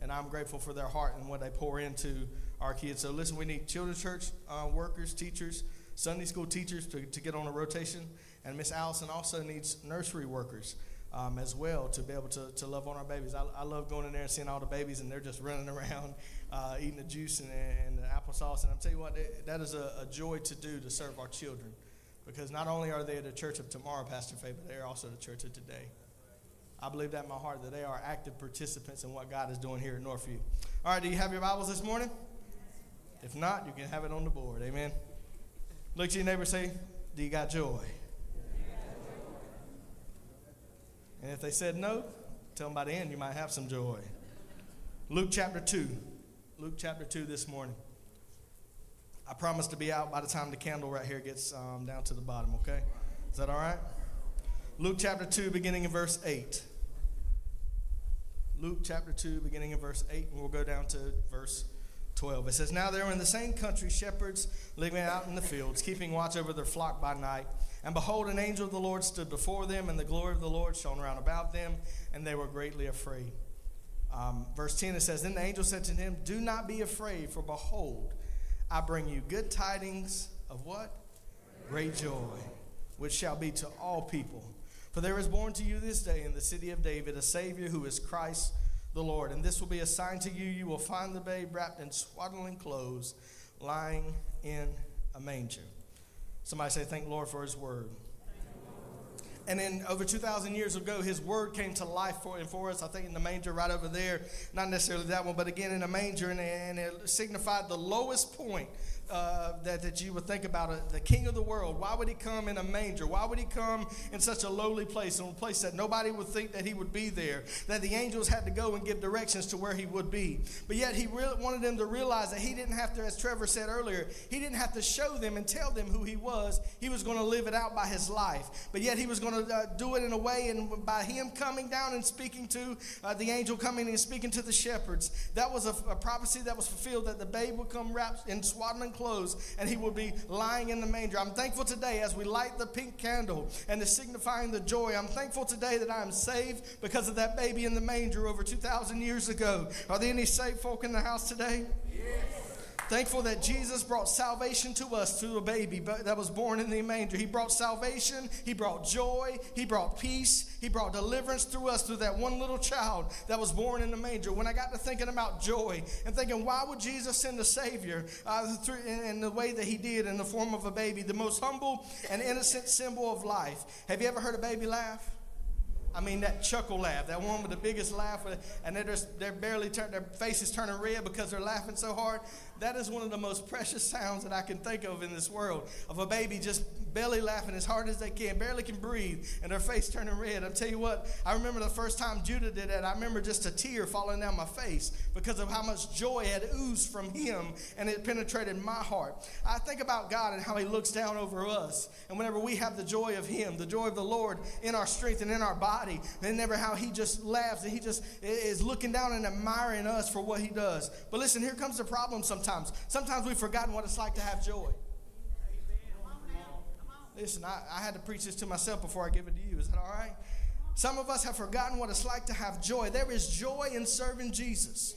And I'm grateful for their heart and what they pour into our kids. So listen, we need children's church uh, workers, teachers, Sunday school teachers to, to get on a rotation. And Miss Allison also needs nursery workers um, as well to be able to, to love on our babies. I, I love going in there and seeing all the babies and they're just running around uh, eating the juice and, and the applesauce. And I'm telling you what, that- is a, a joy to do to serve our children. Because not only are they the church of tomorrow, Pastor Faye, but they are also the church of today. I believe that in my heart that they are active participants in what God is doing here at Northview. All right, do you have your Bibles this morning? If not, you can have it on the board. Amen. Look to your neighbor say, Do you got joy? And if they said no, tell them by the end you might have some joy. Luke chapter 2. Luke chapter 2 this morning. I promise to be out by the time the candle right here gets um, down to the bottom, okay? Is that all right? Luke chapter 2, beginning in verse 8. Luke chapter 2, beginning in verse 8, and we'll go down to verse 12. It says, Now there were in the same country shepherds living out in the fields, keeping watch over their flock by night. And behold, an angel of the Lord stood before them, and the glory of the Lord shone round about them, and they were greatly afraid. Um, verse 10 it says, Then the angel said to him, Do not be afraid, for behold, I bring you good tidings of what? Great joy, which shall be to all people. For there is born to you this day in the city of David a Savior who is Christ the Lord. And this will be a sign to you you will find the babe wrapped in swaddling clothes, lying in a manger. Somebody say, Thank Lord for his word. And then over 2,000 years ago, his word came to life for, and for us. I think in the manger right over there, not necessarily that one, but again in a manger, and, and it signified the lowest point uh, that, that you would think about it. The king of the world. Why would he come in a manger? Why would he come in such a lowly place, in a place that nobody would think that he would be there? That the angels had to go and give directions to where he would be. But yet he really wanted them to realize that he didn't have to, as Trevor said earlier, he didn't have to show them and tell them who he was. He was going to live it out by his life. But yet he was going to uh, do it in a way, and by him coming down and speaking to uh, the angel coming and speaking to the shepherds, that was a, a prophecy that was fulfilled that the babe would come wrapped in swaddling clothes and he would be lying in the manger. I'm thankful today as we light the pink candle and is signifying the joy. I'm thankful today that I am saved because of that baby in the manger over 2,000 years ago. Are there any saved folk in the house today? Thankful that Jesus brought salvation to us through a baby that was born in the manger. He brought salvation, He brought joy, He brought peace, He brought deliverance through us through that one little child that was born in the manger. When I got to thinking about joy and thinking, why would Jesus send a Savior uh, through, in, in the way that He did in the form of a baby, the most humble and innocent symbol of life? Have you ever heard a baby laugh? I mean that chuckle laugh, that one with the biggest laugh, and they're just, they're barely turn, their faces turning red because they're laughing so hard. That is one of the most precious sounds that I can think of in this world of a baby just belly laughing as hard as they can, barely can breathe, and their face turning red. I'll tell you what, I remember the first time Judah did that. I remember just a tear falling down my face because of how much joy had oozed from him, and it penetrated my heart. I think about God and how He looks down over us, and whenever we have the joy of Him, the joy of the Lord in our strength and in our body, and never how He just laughs and He just is looking down and admiring us for what He does. But listen, here comes the problem sometimes. Sometimes we've forgotten what it's like to have joy. Listen, I, I had to preach this to myself before I give it to you. Is that all right? Some of us have forgotten what it's like to have joy. There is joy in serving Jesus.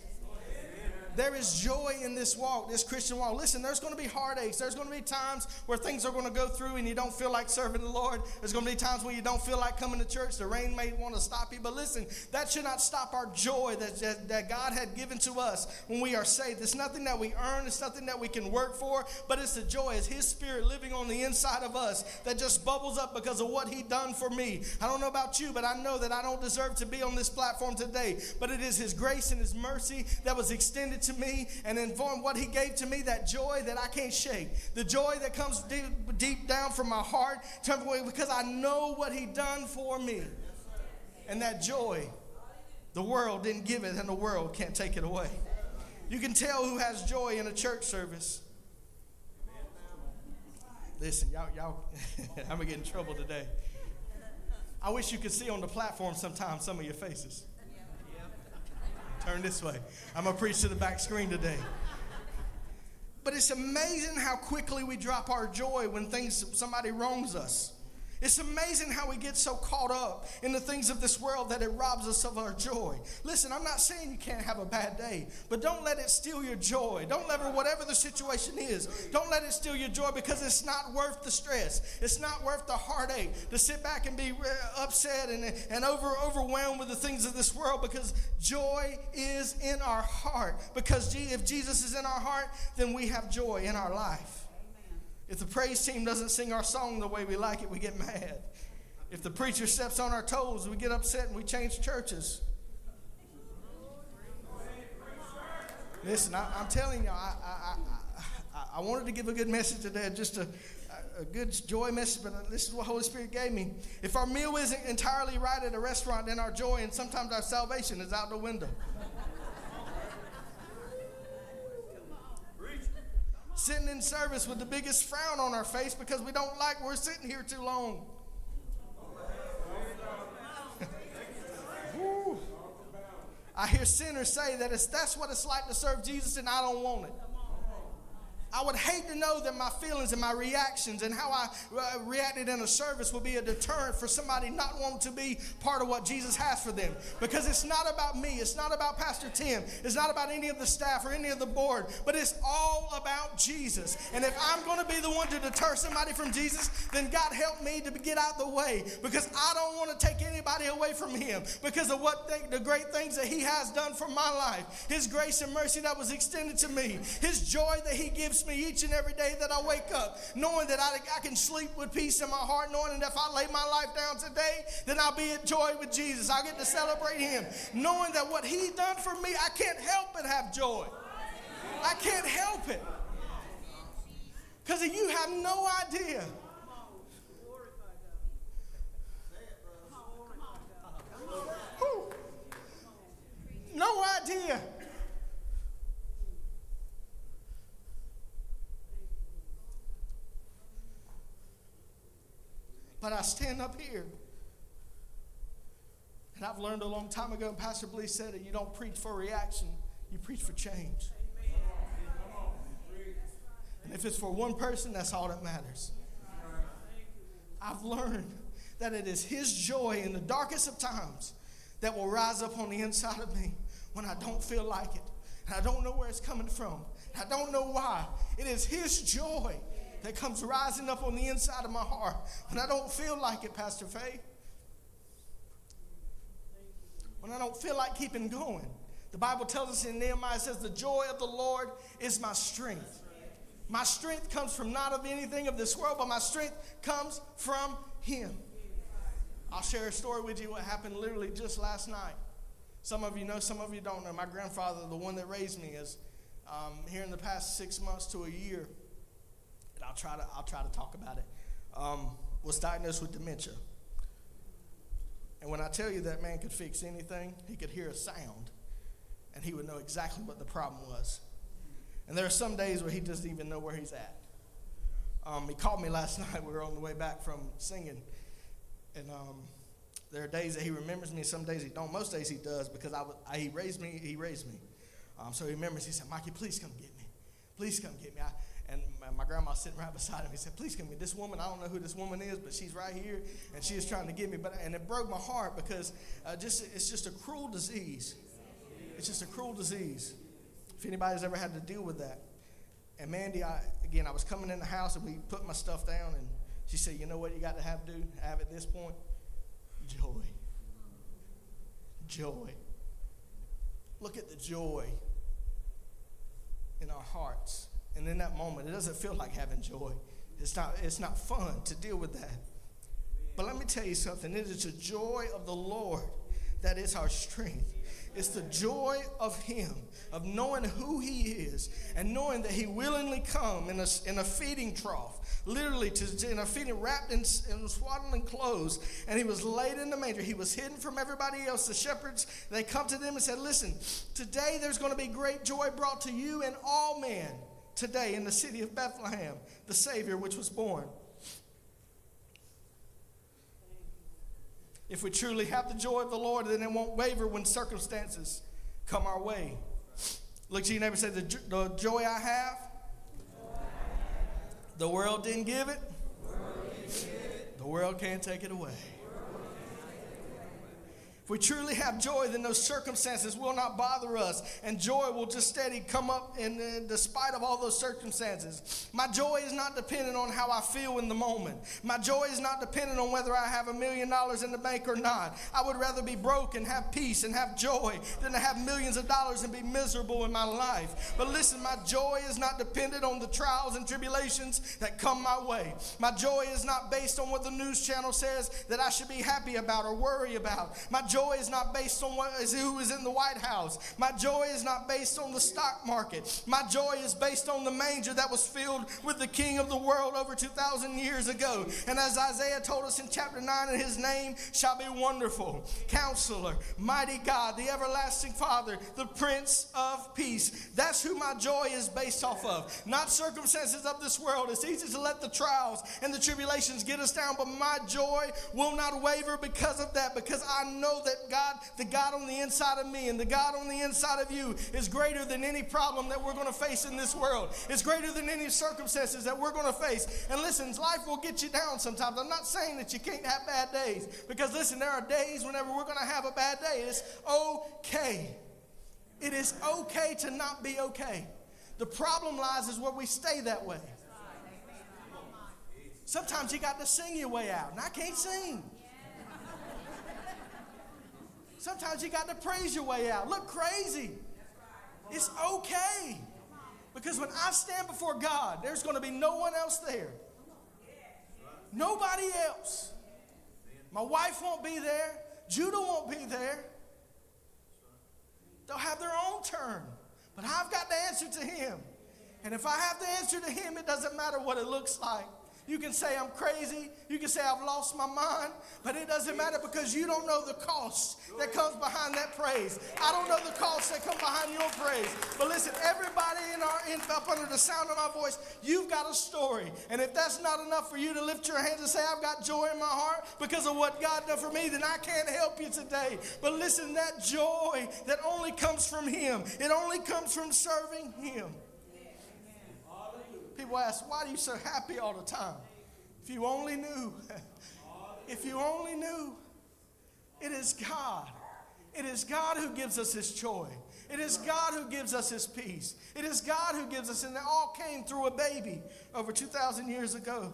There is joy in this walk, this Christian walk. Listen, there's going to be heartaches. There's going to be times where things are going to go through and you don't feel like serving the Lord. There's going to be times when you don't feel like coming to church. The rain may want to stop you. But listen, that should not stop our joy that, that, that God had given to us when we are saved. It's nothing that we earn, it's nothing that we can work for, but it's the joy. It's His Spirit living on the inside of us that just bubbles up because of what He done for me. I don't know about you, but I know that I don't deserve to be on this platform today. But it is His grace and His mercy that was extended to me and informed what He gave to me, that joy that I can't shake. The joy that comes deep, deep down from my heart because I know what He done for me. And that joy, the world didn't give it, and the world can't take it away. You can tell who has joy in a church service. Listen, y'all, y'all, I'm gonna get in trouble today. I wish you could see on the platform sometimes some of your faces. Turn this way. I'm gonna preach to the back screen today. But it's amazing how quickly we drop our joy when things somebody wrongs us. It's amazing how we get so caught up in the things of this world that it robs us of our joy. Listen, I'm not saying you can't have a bad day, but don't let it steal your joy. Don't let it, whatever the situation is, don't let it steal your joy because it's not worth the stress. It's not worth the heartache to sit back and be uh, upset and, and over, overwhelmed with the things of this world because joy is in our heart. Because if Jesus is in our heart, then we have joy in our life. If the praise team doesn't sing our song the way we like it, we get mad. If the preacher steps on our toes, we get upset and we change churches. Listen, I, am telling you, I, I, I, I, wanted to give a good message today, just a, a good joy message, but this is what Holy Spirit gave me. If our meal isn't entirely right at a restaurant, then our joy and sometimes our salvation is out the window. Sitting in service with the biggest frown on our face because we don't like we're sitting here too long. I hear sinners say that it's, that's what it's like to serve Jesus and I don't want it. I would hate to know that my feelings and my reactions and how I uh, reacted in a service would be a deterrent for somebody not wanting to be part of what Jesus has for them. Because it's not about me, it's not about Pastor Tim, it's not about any of the staff or any of the board, but it's all about Jesus. And if I'm going to be the one to deter somebody from Jesus, then God help me to get out the way. Because I don't want to take anybody away from Him. Because of what the great things that He has done for my life, His grace and mercy that was extended to me, His joy that He gives me each and every day that I wake up, knowing that I, I can sleep with peace in my heart, knowing that if I lay my life down today, then I'll be at joy with Jesus. I'll get to celebrate Him, knowing that what He done for me, I can't help but have joy. I can't help it. Because you have no idea. No idea But I stand up here. And I've learned a long time ago, and Pastor Blee said it you don't preach for reaction, you preach for change. And if it's for one person, that's all that matters. I've learned that it is His joy in the darkest of times that will rise up on the inside of me when I don't feel like it. And I don't know where it's coming from. I don't know why. It is His joy that comes rising up on the inside of my heart when I don't feel like it, Pastor Faye. When I don't feel like keeping going. The Bible tells us in Nehemiah, says, The joy of the Lord is my strength. My strength comes from not of anything of this world, but my strength comes from Him. I'll share a story with you what happened literally just last night. Some of you know, some of you don't know. My grandfather, the one that raised me, is um, here in the past six months to a year I'll try to I'll try to talk about it. Um, was diagnosed with dementia. And when I tell you that man could fix anything, he could hear a sound, and he would know exactly what the problem was. And there are some days where he doesn't even know where he's at. Um, he called me last night. We were on the way back from singing, and um, there are days that he remembers me. Some days he don't. Most days he does because I, I he raised me. He raised me. Um, so he remembers. He said, "Mikey, please come get me. Please come get me." I, my grandma sitting right beside him. He said, "Please come me. This woman, I don't know who this woman is, but she's right here, and she is trying to get me." But and it broke my heart because uh, just it's just a cruel disease. It's just a cruel disease. If anybody's ever had to deal with that. And Mandy, I, again, I was coming in the house and we put my stuff down, and she said, You know what you got to have, dude? Have at this point? Joy. Joy. Look at the joy in our hearts. And in that moment, it doesn't feel like having joy. It's not, it's not fun to deal with that. But let me tell you something it is the joy of the Lord that is our strength. It's the joy of Him, of knowing who He is, and knowing that He willingly come in a, in a feeding trough, literally to, in a feeding wrapped in, in swaddling clothes, and He was laid in the manger. He was hidden from everybody else. The shepherds, they come to them and said, Listen, today there's going to be great joy brought to you and all men today in the city of Bethlehem, the Savior which was born. If we truly have the joy of the Lord, then it won't waver when circumstances come our way. Look to your neighbor and say, The, the joy I have, the world didn't give it, the world can't take it away. If we truly have joy, then those circumstances will not bother us, and joy will just steady come up in, in despite of all those circumstances. My joy is not dependent on how I feel in the moment. My joy is not dependent on whether I have a million dollars in the bank or not. I would rather be broke and have peace and have joy than to have millions of dollars and be miserable in my life. But listen, my joy is not dependent on the trials and tribulations that come my way. My joy is not based on what the news channel says that I should be happy about or worry about. My joy joy is not based on what is who is in the White House. My joy is not based on the stock market. My joy is based on the manger that was filled with the King of the world over 2,000 years ago. And as Isaiah told us in chapter 9, and his name shall be wonderful, counselor, mighty God, the everlasting Father, the Prince of Peace. That's who my joy is based off of. Not circumstances of this world. It's easy to let the trials and the tribulations get us down, but my joy will not waver because of that, because I know that God, the God on the inside of me and the God on the inside of you is greater than any problem that we're going to face in this world. It's greater than any circumstances that we're going to face. And listen, life will get you down sometimes. I'm not saying that you can't have bad days because listen, there are days whenever we're going to have a bad day. It's okay. It is okay to not be okay. The problem lies is where we stay that way. Sometimes you got to sing your way out, and I can't sing. Sometimes you got to praise your way out. Look crazy. It's okay. Because when I stand before God, there's going to be no one else there. Nobody else. My wife won't be there. Judah won't be there. They'll have their own turn. But I've got to answer to him. And if I have to answer to him, it doesn't matter what it looks like. You can say I'm crazy. You can say I've lost my mind. But it doesn't matter because you don't know the cost that comes behind that praise. I don't know the cost that come behind your praise. But listen, everybody in our in, up under the sound of my voice, you've got a story. And if that's not enough for you to lift your hands and say, I've got joy in my heart because of what God done for me, then I can't help you today. But listen, that joy that only comes from Him, it only comes from serving Him. People ask, why are you so happy all the time? If you only knew, if you only knew, it is God. It is God who gives us His joy. It is God who gives us His peace. It is God who gives us, and it all came through a baby over 2,000 years ago.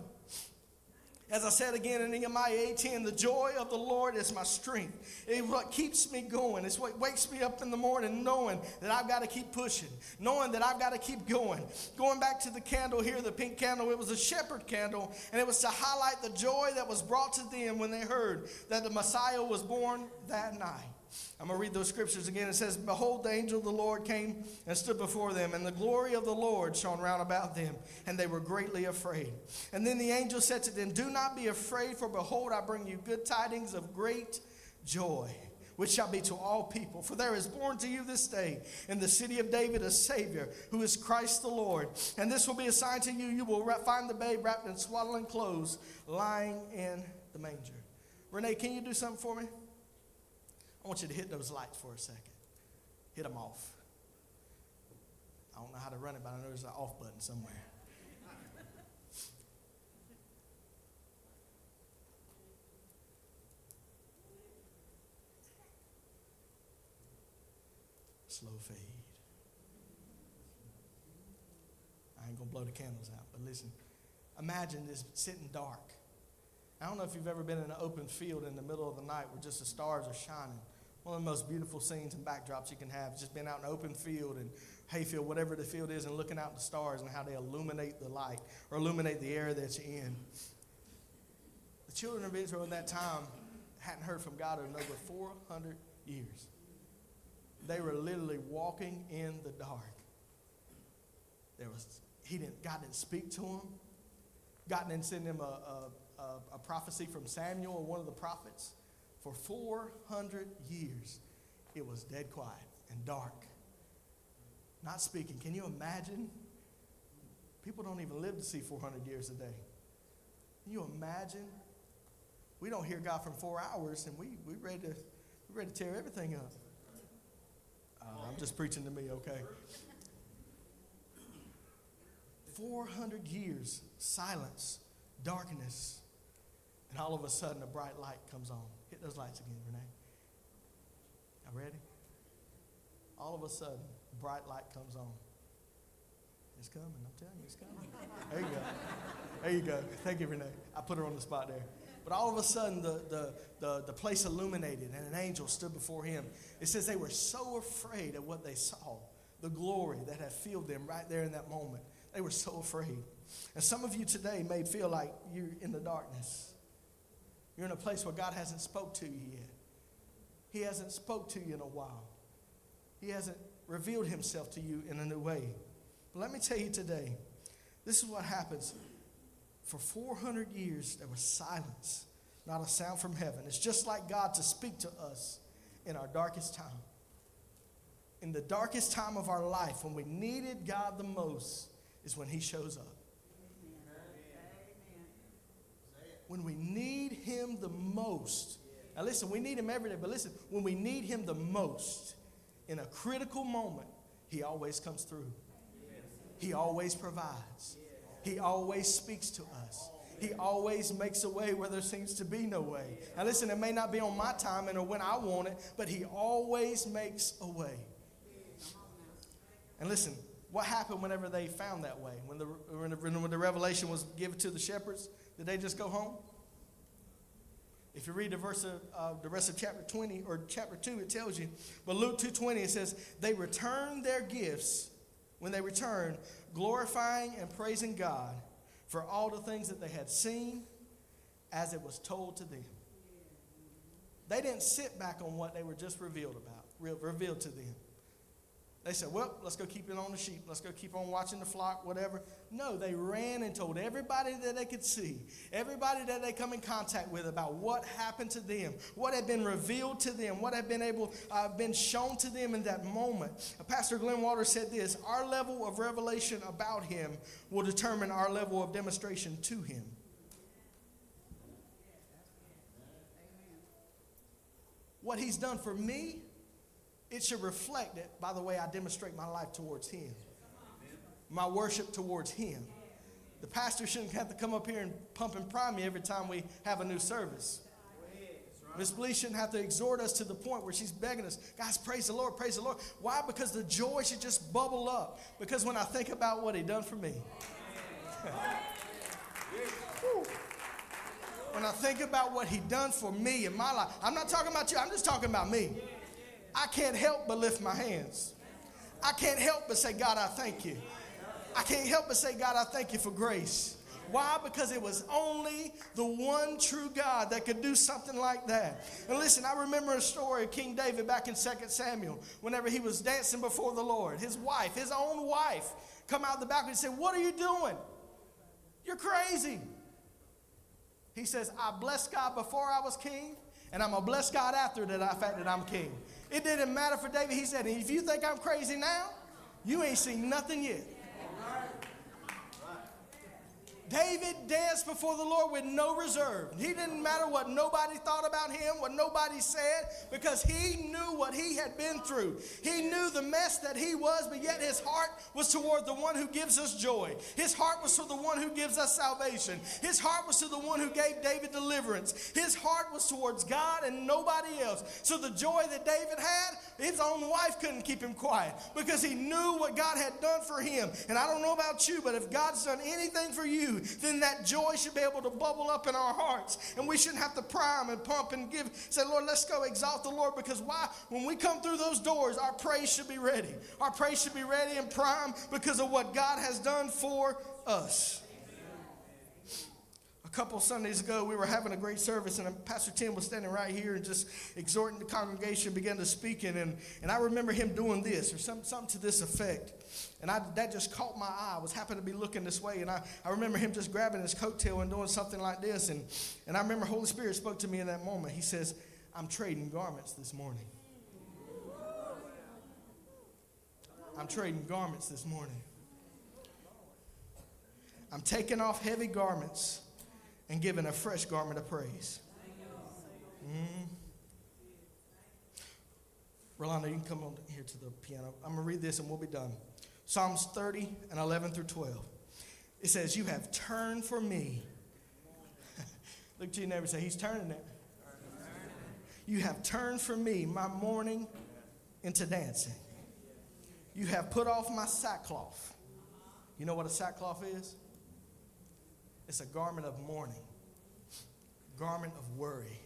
As I said again in Nehemiah 18, the joy of the Lord is my strength. It's what keeps me going. It's what wakes me up in the morning knowing that I've got to keep pushing, knowing that I've got to keep going. Going back to the candle here, the pink candle, it was a shepherd candle, and it was to highlight the joy that was brought to them when they heard that the Messiah was born that night. I'm going to read those scriptures again. It says, Behold, the angel of the Lord came and stood before them, and the glory of the Lord shone round about them, and they were greatly afraid. And then the angel said to them, Do not be afraid, for behold, I bring you good tidings of great joy. Which shall be to all people. For there is born to you this day in the city of David a Savior, who is Christ the Lord. And this will be a sign to you you will find the babe wrapped in swaddling clothes, lying in the manger. Renee, can you do something for me? I want you to hit those lights for a second. Hit them off. I don't know how to run it, but I know there's an off button somewhere. Slow fade. I ain't gonna blow the candles out, but listen. Imagine this sitting dark. I don't know if you've ever been in an open field in the middle of the night where just the stars are shining. One of the most beautiful scenes and backdrops you can have just being out in an open field and hayfield, whatever the field is, and looking out the stars and how they illuminate the light or illuminate the area that you're in. The children of Israel in that time hadn't heard from God in over 400 years. They were literally walking in the dark. There was, he didn't, God didn't speak to them. God didn't send them a, a, a, a prophecy from Samuel or one of the prophets. For 400 years, it was dead quiet and dark. Not speaking. Can you imagine? People don't even live to see 400 years a day. Can you imagine? We don't hear God from four hours, and we we ready to we ready to tear everything up. Uh, I'm just preaching to me, okay? 400 years, silence, darkness, and all of a sudden a bright light comes on. Those lights again, Renee. Y'all ready? All of a sudden, bright light comes on. It's coming, I'm telling you, it's coming. There you go. There you go. Thank you, Renee. I put her on the spot there. But all of a sudden, the, the, the, the place illuminated and an angel stood before him. It says they were so afraid of what they saw, the glory that had filled them right there in that moment. They were so afraid. And some of you today may feel like you're in the darkness. You're in a place where God hasn't spoke to you yet. He hasn't spoke to you in a while. He hasn't revealed himself to you in a new way. But let me tell you today, this is what happens. For 400 years, there was silence, not a sound from heaven. It's just like God to speak to us in our darkest time. In the darkest time of our life, when we needed God the most, is when He shows up. When we need Him the most. Now, listen, we need Him every day, but listen, when we need Him the most, in a critical moment, He always comes through. He always provides. He always speaks to us. He always makes a way where there seems to be no way. Now, listen, it may not be on my timing or when I want it, but He always makes a way. And listen, what happened whenever they found that way? When the, when the, revelation was given to the shepherds, did they just go home? If you read the verse of uh, the rest of chapter 20 or chapter 2, it tells you. But Luke 2.20, it says, they returned their gifts when they returned, glorifying and praising God for all the things that they had seen as it was told to them. They didn't sit back on what they were just revealed about, revealed to them. They said, well, let's go keep it on the sheep. Let's go keep on watching the flock, whatever. No, they ran and told everybody that they could see, everybody that they come in contact with about what happened to them, what had been revealed to them, what had been able, uh, been shown to them in that moment. Uh, Pastor Glenn Water said this, our level of revelation about him will determine our level of demonstration to him. What he's done for me it should reflect it by the way I demonstrate my life towards Him, my worship towards Him. The pastor shouldn't have to come up here and pump and prime me every time we have a new service. Miss Blee shouldn't have to exhort us to the point where she's begging us, guys, praise the Lord, praise the Lord. Why? Because the joy should just bubble up. Because when I think about what He done for me, when I think about what He done for me in my life, I'm not talking about you. I'm just talking about me. I can't help but lift my hands. I can't help but say, God, I thank you. I can't help but say, God, I thank you for grace. Why? Because it was only the one true God that could do something like that. And listen, I remember a story of King David back in 2 Samuel, whenever he was dancing before the Lord. His wife, his own wife, come out the balcony and said, What are you doing? You're crazy. He says, I blessed God before I was king, and I'm going to bless God after that, fact that I'm king. It didn't matter for David. He said, if you think I'm crazy now, you ain't seen nothing yet. David danced before the Lord with no reserve. He didn't matter what nobody thought about him, what nobody said, because he knew what he had been through. He knew the mess that he was, but yet his heart was toward the one who gives us joy. His heart was to the one who gives us salvation. His heart was to the one who gave David deliverance. His heart was towards God and nobody else. So the joy that David had his own wife couldn't keep him quiet because he knew what God had done for him. And I don't know about you, but if God's done anything for you, then that joy should be able to bubble up in our hearts. And we shouldn't have to prime and pump and give, say, Lord, let's go exalt the Lord because why? When we come through those doors, our praise should be ready. Our praise should be ready and prime because of what God has done for us couple Sundays ago, we were having a great service, and Pastor Tim was standing right here and just exhorting the congregation, began to speaking, and, and I remember him doing this or some, something to this effect. And I, that just caught my eye. I was happy to be looking this way, and I, I remember him just grabbing his coattail and doing something like this. And, and I remember Holy Spirit spoke to me in that moment. He says, I'm trading garments this morning. I'm trading garments this morning. I'm taking off heavy garments and given a fresh garment of praise. Mm. Rolando, you can come on here to the piano. I'm going to read this and we'll be done. Psalms 30 and 11 through 12. It says, You have turned for me. Look to your neighbor and say, He's turning it. You have turned for me my mourning into dancing. You have put off my sackcloth. You know what a sackcloth is? It's a garment of mourning, a garment of worry,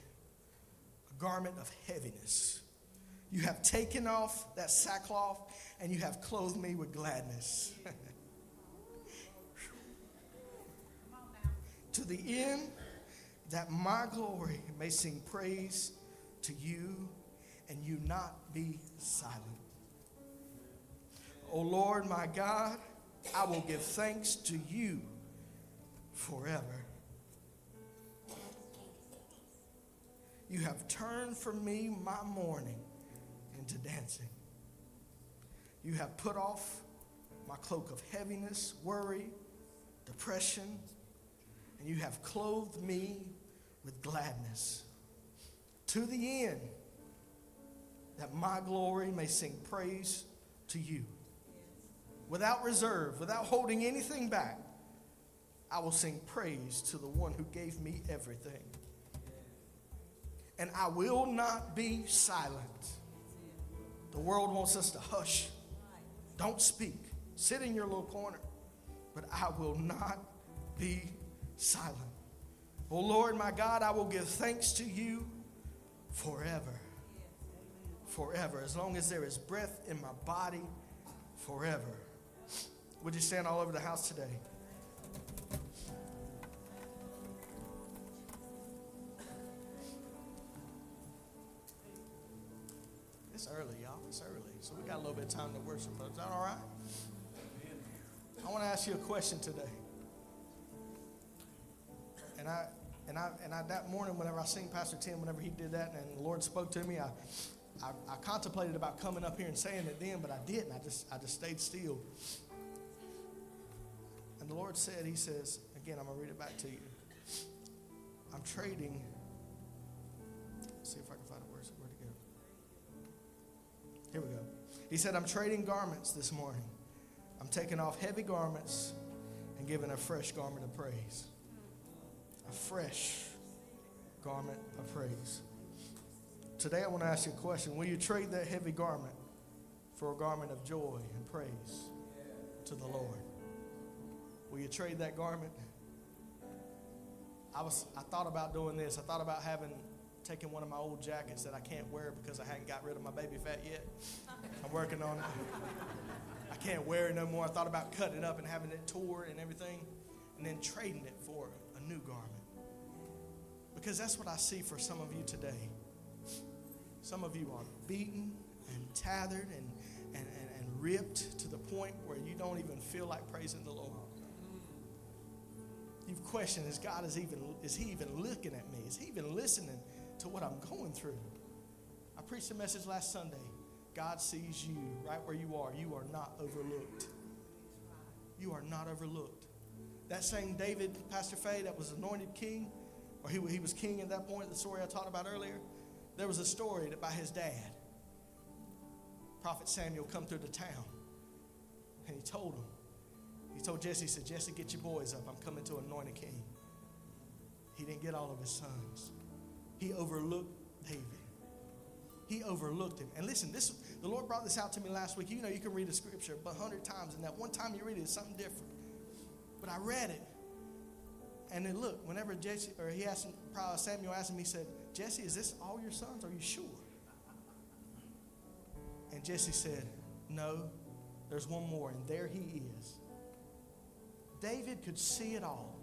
a garment of heaviness. You have taken off that sackcloth and you have clothed me with gladness. to the end that my glory may sing praise to you and you not be silent. O Lord my God, I will give thanks to you forever. You have turned from me my mourning into dancing. You have put off my cloak of heaviness, worry, depression, and you have clothed me with gladness. To the end that my glory may sing praise to you. Without reserve, without holding anything back, I will sing praise to the one who gave me everything. And I will not be silent. The world wants us to hush. Don't speak. Sit in your little corner. But I will not be silent. Oh Lord, my God, I will give thanks to you forever. Forever. As long as there is breath in my body, forever. Would you stand all over the house today? It's early, y'all. It's early. So we got a little bit of time to worship. Is that all right? I want to ask you a question today. And I and I and I that morning whenever I seen Pastor Tim, whenever he did that and the Lord spoke to me, I I, I contemplated about coming up here and saying it then, but I didn't. I just I just stayed still. And the Lord said, He says, again, I'm gonna read it back to you. I'm trading. See if I Here we go. He said, I'm trading garments this morning. I'm taking off heavy garments and giving a fresh garment of praise. A fresh garment of praise. Today, I want to ask you a question. Will you trade that heavy garment for a garment of joy and praise to the Lord? Will you trade that garment? I was I thought about doing this. I thought about having taking one of my old jackets that I can't wear because I hadn't got rid of my baby fat yet. I'm working on it. I can't wear it no more. I thought about cutting it up and having it tore and everything, and then trading it for a new garment. Because that's what I see for some of you today. Some of you are beaten and tethered and, and, and, and ripped to the point where you don't even feel like praising the Lord. You've questioned, is God is even is he even looking at me? Is he even listening to what I'm going through? I preached a message last Sunday. God sees you right where you are. You are not overlooked. You are not overlooked. That same David, Pastor Faye, that was anointed king, or he, he was king at that point, the story I talked about earlier, there was a story about his dad. Prophet Samuel come through the town, and he told him, he told Jesse, he said, Jesse, get your boys up. I'm coming to anoint a king. He didn't get all of his sons. He overlooked David. He overlooked him. And listen, this the Lord brought this out to me last week. You know, you can read a scripture a hundred times, and that one time you read it, it's something different. But I read it, and then look, whenever Jesse or he asked probably Samuel asked him, he said, Jesse, is this all your sons? Are you sure? And Jesse said, No, there's one more, and there he is. David could see it all.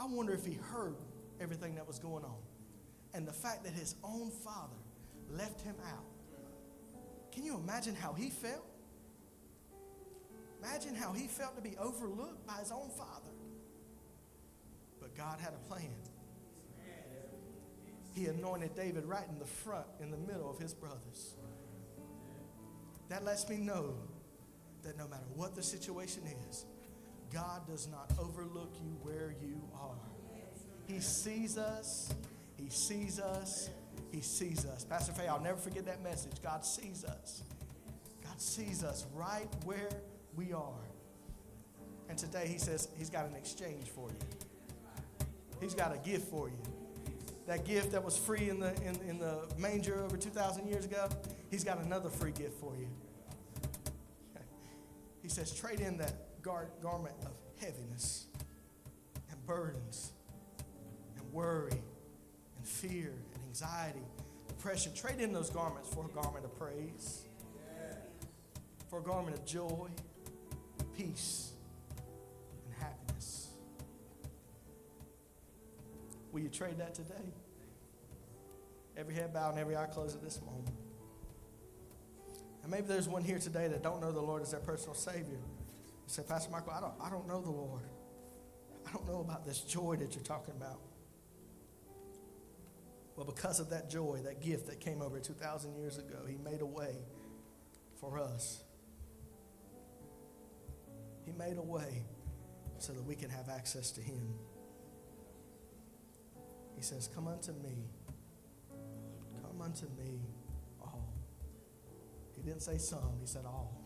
I wonder if he heard everything that was going on. And the fact that his own father left him out. Can you imagine how he felt? Imagine how he felt to be overlooked by his own father. But God had a plan. He anointed David right in the front, in the middle of his brothers. That lets me know that no matter what the situation is, God does not overlook you where you are. He sees us. He sees us. He sees us. Pastor Faye, I'll never forget that message. God sees us. God sees us right where we are. And today he says he's got an exchange for you. He's got a gift for you. That gift that was free in the, in, in the manger over 2,000 years ago, he's got another free gift for you. He says, trade in that gar- garment of heaviness and burdens worry and fear and anxiety, depression. Trade in those garments for a garment of praise, for a garment of joy, peace, and happiness. Will you trade that today? Every head bowed and every eye closed at this moment. And maybe there's one here today that don't know the Lord as their personal Savior. You say, Pastor Michael, I don't, I don't know the Lord. I don't know about this joy that you're talking about. Well, because of that joy, that gift that came over 2,000 years ago, He made a way for us. He made a way so that we can have access to Him. He says, Come unto me. Come unto me, all. He didn't say some, He said all.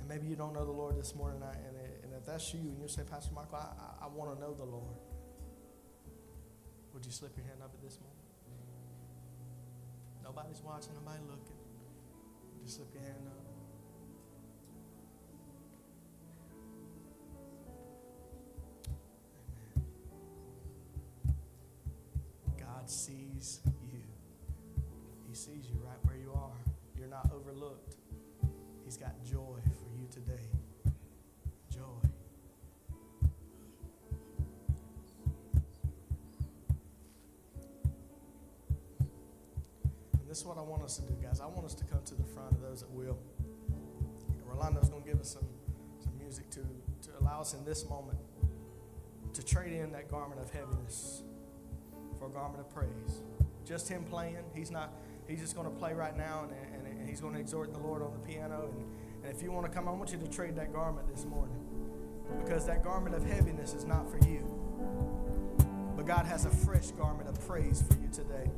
And maybe you don't know the Lord this morning, and, and if that's you, and you say, Pastor Michael, I, I, I want to know the Lord, would you slip your hand up at this moment? Nobody's watching, nobody looking. You slip your hand up? God sees you. He sees you right where you are. You're not overlooked. He's got joy for you today. Is what I want us to do, guys. I want us to come to the front of those that will. Rolando's going to give us some, some music to, to allow us in this moment to trade in that garment of heaviness for a garment of praise. Just him playing. He's not. He's just going to play right now, and, and, and he's going to exhort the Lord on the piano. And, and if you want to come, I want you to trade that garment this morning, because that garment of heaviness is not for you. But God has a fresh garment of praise for you today.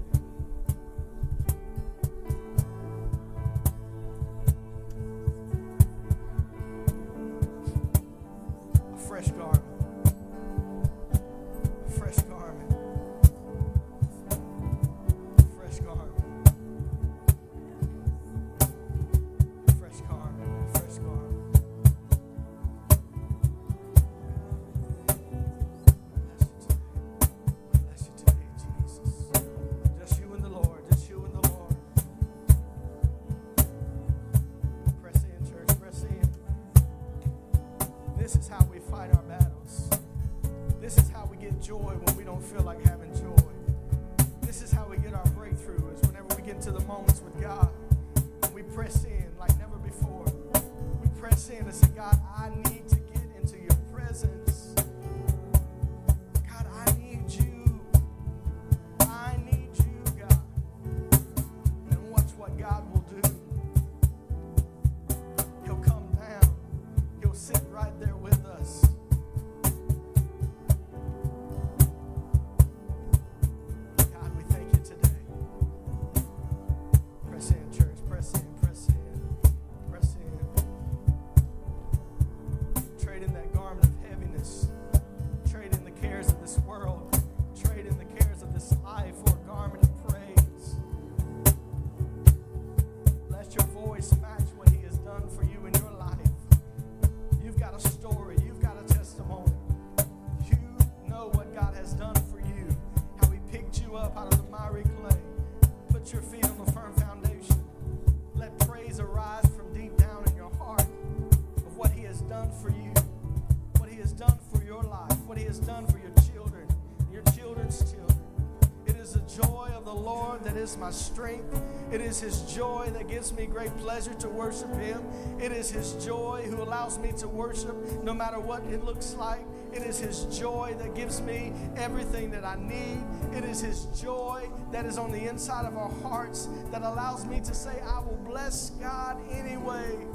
Strength. It is His joy that gives me great pleasure to worship Him. It is His joy who allows me to worship no matter what it looks like. It is His joy that gives me everything that I need. It is His joy that is on the inside of our hearts that allows me to say, I will bless God anyway.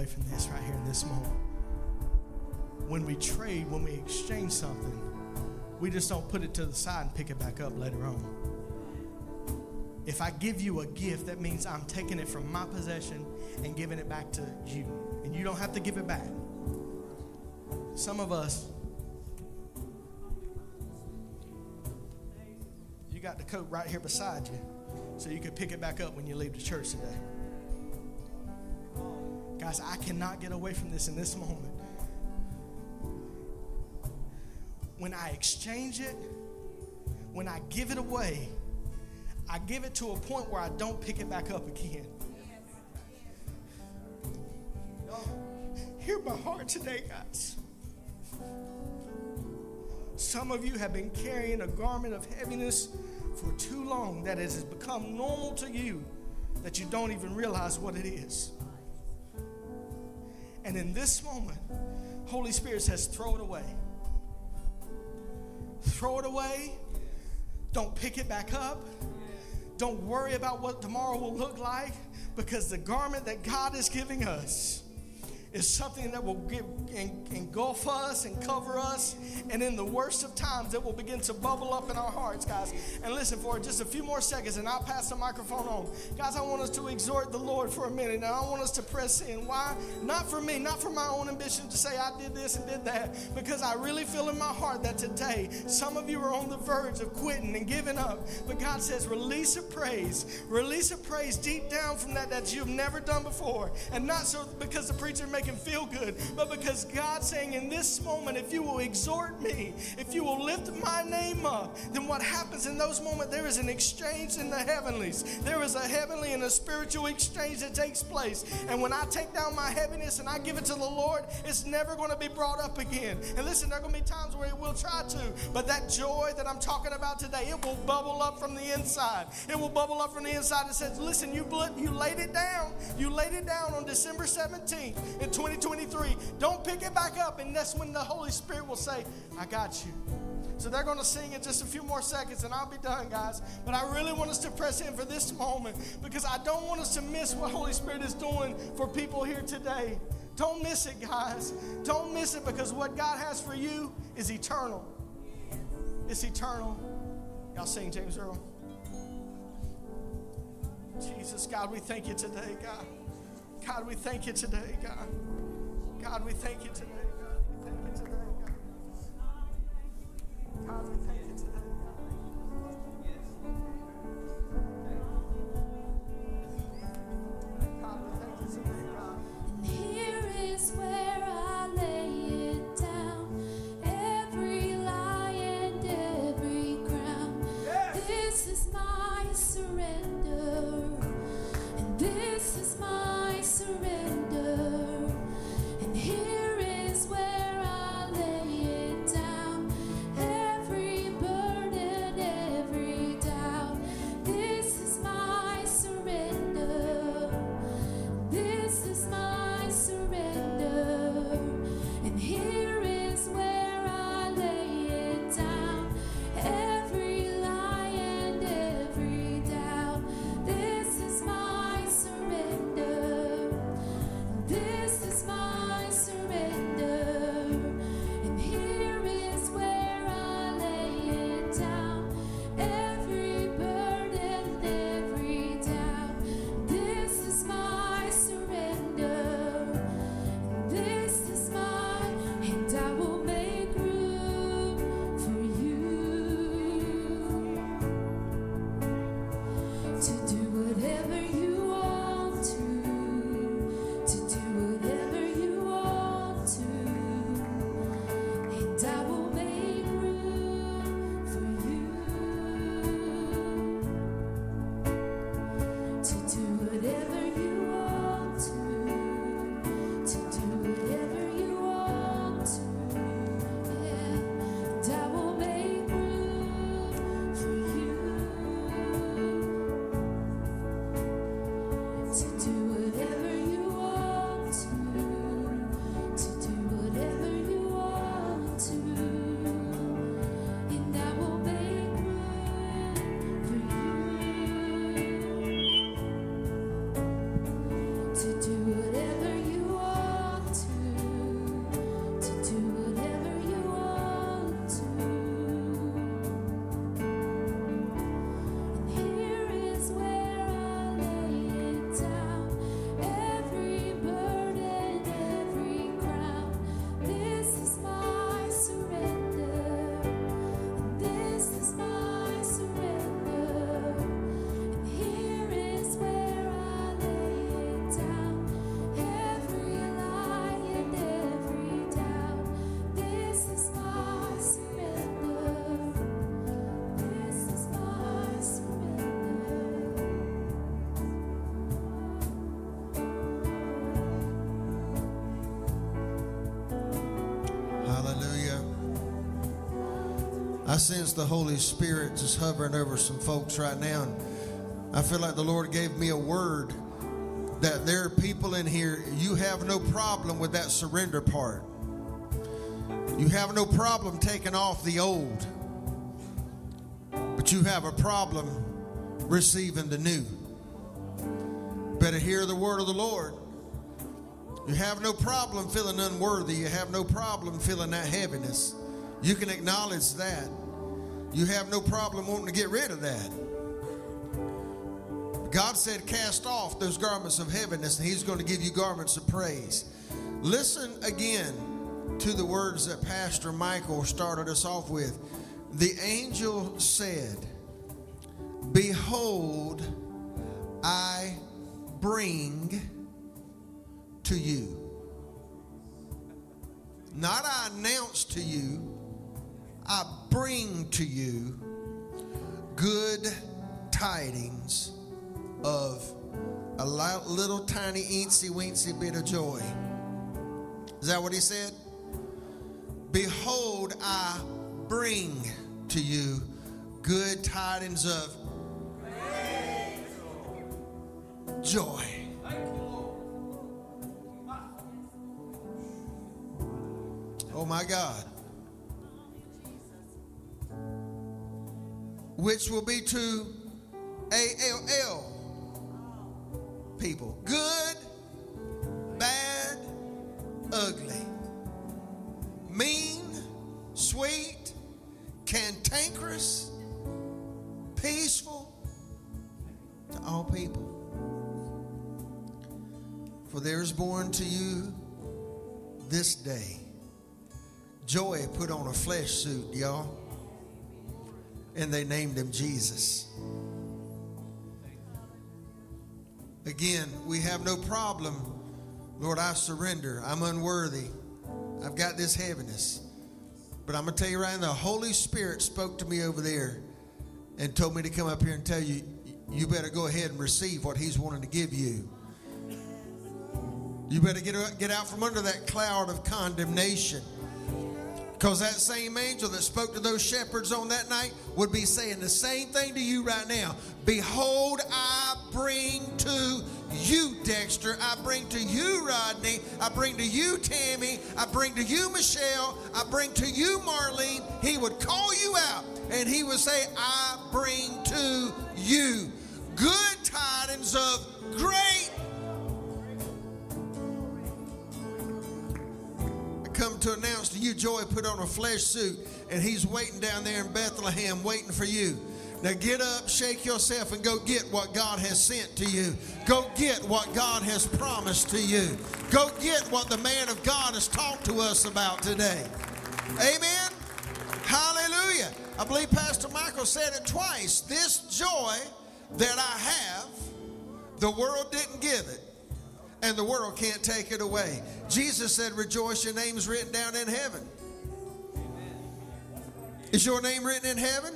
Away from this right here in this moment. When we trade, when we exchange something, we just don't put it to the side and pick it back up later on. If I give you a gift, that means I'm taking it from my possession and giving it back to you. And you don't have to give it back. Some of us, you got the coat right here beside you so you can pick it back up when you leave the church today. I cannot get away from this in this moment. When I exchange it, when I give it away, I give it to a point where I don't pick it back up again. Hear my heart today, guys. Some of you have been carrying a garment of heaviness for too long that it has become normal to you that you don't even realize what it is. And in this moment, Holy Spirit says, throw it away. Throw it away. Don't pick it back up. Don't worry about what tomorrow will look like because the garment that God is giving us is something that will give, en- engulf us and cover us. And in the worst of times, it will begin to bubble up in our hearts, guys. And listen, for just a few more seconds, and I'll pass the microphone on. Guys, I want us to exhort the Lord for a minute, and I want us to press in. Why? Not for me, not for my own ambition to say I did this and did that, because I really feel in my heart that today, some of you are on the verge of quitting and giving up. But God says, release a praise, release a praise deep down from that that you've never done before. And not so because the preacher make him feel good, but because God's saying in this moment, if you will exhort me, if you will lift my name up, then what happens in those moments, there is an exchange in the heavenlies. There is a heavenly and a spiritual exchange that takes place. And when I take down my heaviness and I give it to the Lord, it's never going to be brought up again. And listen, there are going to be times where it will try to, but that joy that I'm talking about today, it will bubble up from the inside. It will bubble up from the inside and says, listen, you, you laid it down. You laid it down on December 17th in 2023. Don't pick it back up. And that's when the Holy Spirit will say, I got you. So they're going to sing in just a few more seconds and I'll be done, guys. But I really want us to press in for this moment because I don't want us to miss what Holy Spirit is doing for people here today. Don't miss it, guys. Don't miss it because what God has for you is eternal. It's eternal. Y'all sing, James Earl. Jesus, God, we thank you today, God. God, we thank you today, God. God, we thank you today, God. We thank you today, God. We thank you today. God, we. Here is where sense the Holy Spirit just hovering over some folks right now. And I feel like the Lord gave me a word that there are people in here, you have no problem with that surrender part. You have no problem taking off the old, but you have a problem receiving the new. Better hear the word of the Lord. You have no problem feeling unworthy. You have no problem feeling that heaviness. You can acknowledge that. You have no problem wanting to get rid of that. God said, Cast off those garments of heaviness, and He's going to give you garments of praise. Listen again to the words that Pastor Michael started us off with. The angel said, Behold, I bring to you. Not I announce to you, I bring to you good tidings of a little tiny eensy weensy bit of joy. Is that what he said? Behold, I bring to you good tidings of joy. Oh my God. Which will be to ALL people. Good, bad, ugly, mean, sweet, cantankerous, peaceful, to all people. For there is born to you this day joy put on a flesh suit, y'all. And they named him Jesus. Again, we have no problem. Lord, I surrender. I'm unworthy. I've got this heaviness. But I'm going to tell you right now, the Holy Spirit spoke to me over there and told me to come up here and tell you, you better go ahead and receive what He's wanting to give you. You better get, get out from under that cloud of condemnation. Because that same angel that spoke to those shepherds on that night would be saying the same thing to you right now. Behold, I bring to you, Dexter. I bring to you, Rodney. I bring to you, Tammy. I bring to you, Michelle. I bring to you, Marlene. He would call you out and he would say, I bring to you good tidings of great to announce to you joy put on a flesh suit and he's waiting down there in Bethlehem waiting for you. Now get up, shake yourself, and go get what God has sent to you. Go get what God has promised to you. Go get what the man of God has talked to us about today. Amen. Hallelujah. I believe Pastor Michael said it twice. This joy that I have, the world didn't give it and the world can't take it away. Jesus said, Rejoice, your name's written down in heaven. Is your name written in heaven?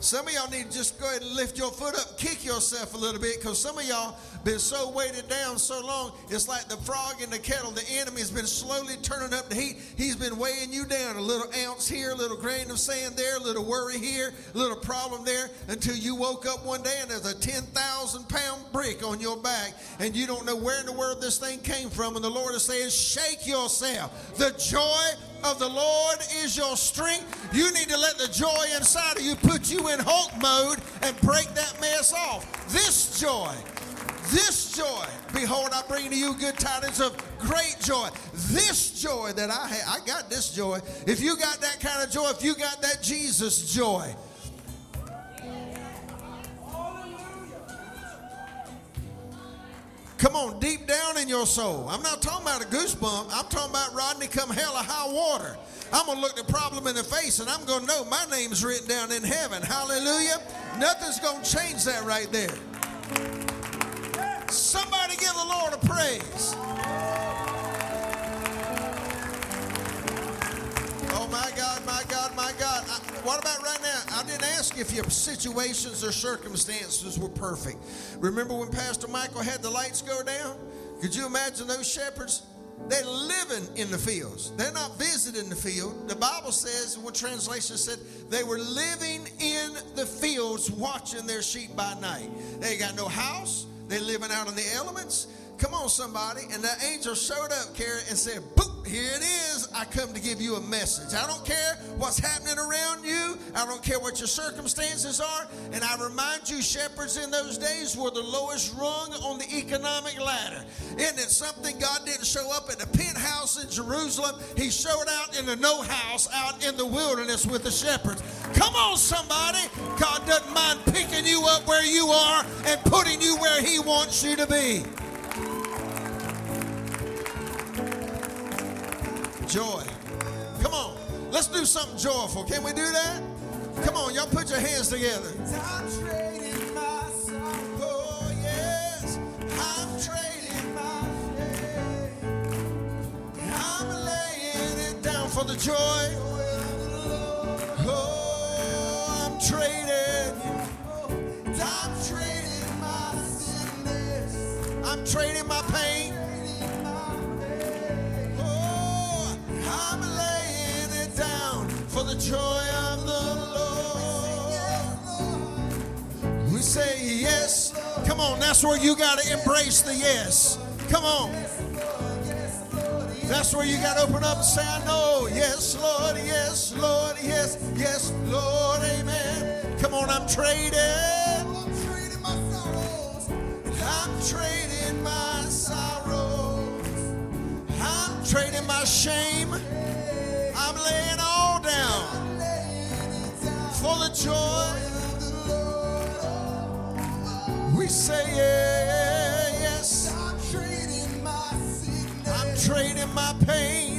Some of y'all need to just go ahead and lift your foot up, kick yourself a little bit, because some of y'all been so weighted down so long, it's like the frog in the kettle. The enemy has been slowly turning up the heat. He's been weighing you down a little ounce here, a little grain of sand there, a little worry here, a little problem there, until you woke up one day and there's a 10,000 pound brick on your back, and you don't know where in the world this thing came from. And the Lord is saying, Shake yourself. The joy of the Lord is your strength. You need to let the joy inside of you put you in Hulk mode and break that mess off. This joy, this joy, behold, I bring to you good tidings of great joy. This joy that I have, I got this joy. If you got that kind of joy, if you got that Jesus joy, Come on, deep down in your soul. I'm not talking about a goosebump. I'm talking about Rodney come hell or high water. I'm going to look the problem in the face and I'm going to know my name's written down in heaven. Hallelujah. Nothing's going to change that right there. Somebody give the Lord a praise. Oh, my God, my God, my God. I, what about right now? I didn't ask if your situations or circumstances were perfect. Remember when Pastor Michael had the lights go down? Could you imagine those shepherds? they're living in the fields. They're not visiting the field. The Bible says, one translation said, they were living in the fields watching their sheep by night. They got no house. They're living out in the elements. Come on, somebody. And the angel showed up, Carrie, and said, Boop, here it is. I come to give you a message. I don't care what's happening around you. I don't care what your circumstances are. And I remind you, shepherds in those days were the lowest rung on the economic ladder. Isn't it something God didn't show up at the penthouse in Jerusalem? He showed out in the no house out in the wilderness with the shepherds. Come on, somebody. God doesn't mind picking you up where you are and putting you where He wants you to be. Joy. Come on. Let's do something joyful. Can we do that? Come on, y'all put your hands together. I'm trading my sorrow. Oh, yes. I'm trading my shame. I'm laying it down for the joy. Oh, I'm trading. I'm trading my. I'm trading my pain. That's where you got to embrace the yes. Come on. That's where you got to open up and say, I know. Yes, Lord. Yes, Lord. Yes, yes, Lord. Amen. Come on, I'm trading. I'm trading my sorrows. I'm trading my sorrows. I'm trading my shame. I'm laying all down for the joy. Say yes. I'm trading my sickness. I'm trading my pain.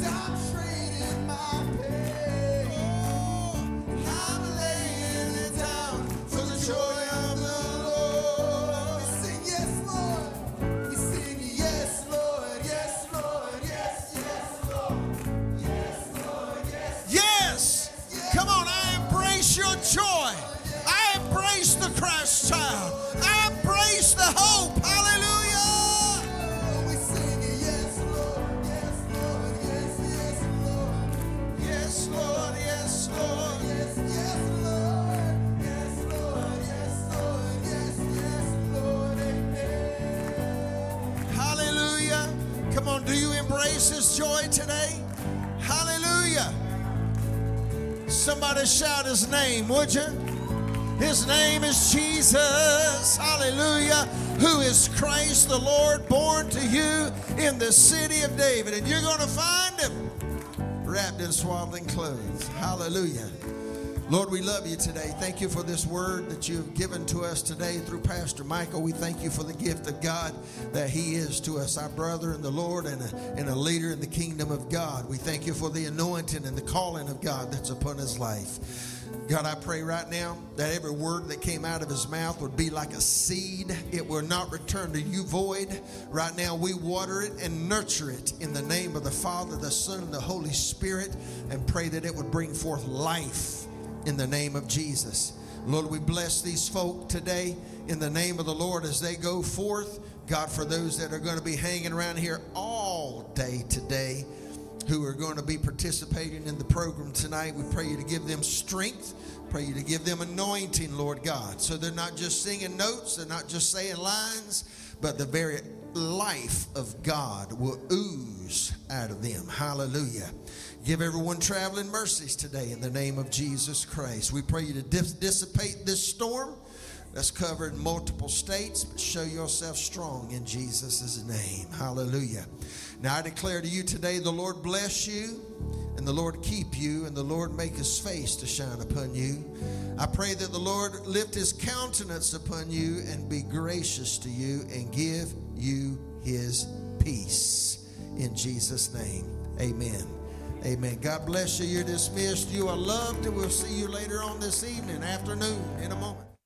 Somebody shout his name, would you? His name is Jesus, hallelujah, who is Christ the Lord, born to you in the city of David. And you're going to find him wrapped in swaddling clothes. Hallelujah. Lord, we love you today. Thank you for this word that you've given to us today through Pastor Michael. We thank you for the gift of God that he is to us, our brother in the Lord and a, and a leader in the kingdom of God. We thank you for the anointing and the calling of God that's upon his life. God, I pray right now that every word that came out of his mouth would be like a seed. It will not return to you void. Right now, we water it and nurture it in the name of the Father, the Son, and the Holy Spirit, and pray that it would bring forth life in the name of Jesus. Lord, we bless these folk today in the name of the Lord as they go forth. God, for those that are going to be hanging around here all day today, who are going to be participating in the program tonight, we pray you to give them strength. Pray you to give them anointing, Lord God. So they're not just singing notes, they're not just saying lines, but the very life of God will ooze out of them. Hallelujah. Give everyone traveling mercies today in the name of Jesus Christ. We pray you to dis- dissipate this storm that's covered in multiple states, but show yourself strong in Jesus' name. Hallelujah. Now I declare to you today the Lord bless you, and the Lord keep you, and the Lord make his face to shine upon you. I pray that the Lord lift his countenance upon you and be gracious to you and give you his peace. In Jesus' name, amen. Amen. God bless you. You're dismissed. You are loved, and we'll see you later on this evening, afternoon, in a moment.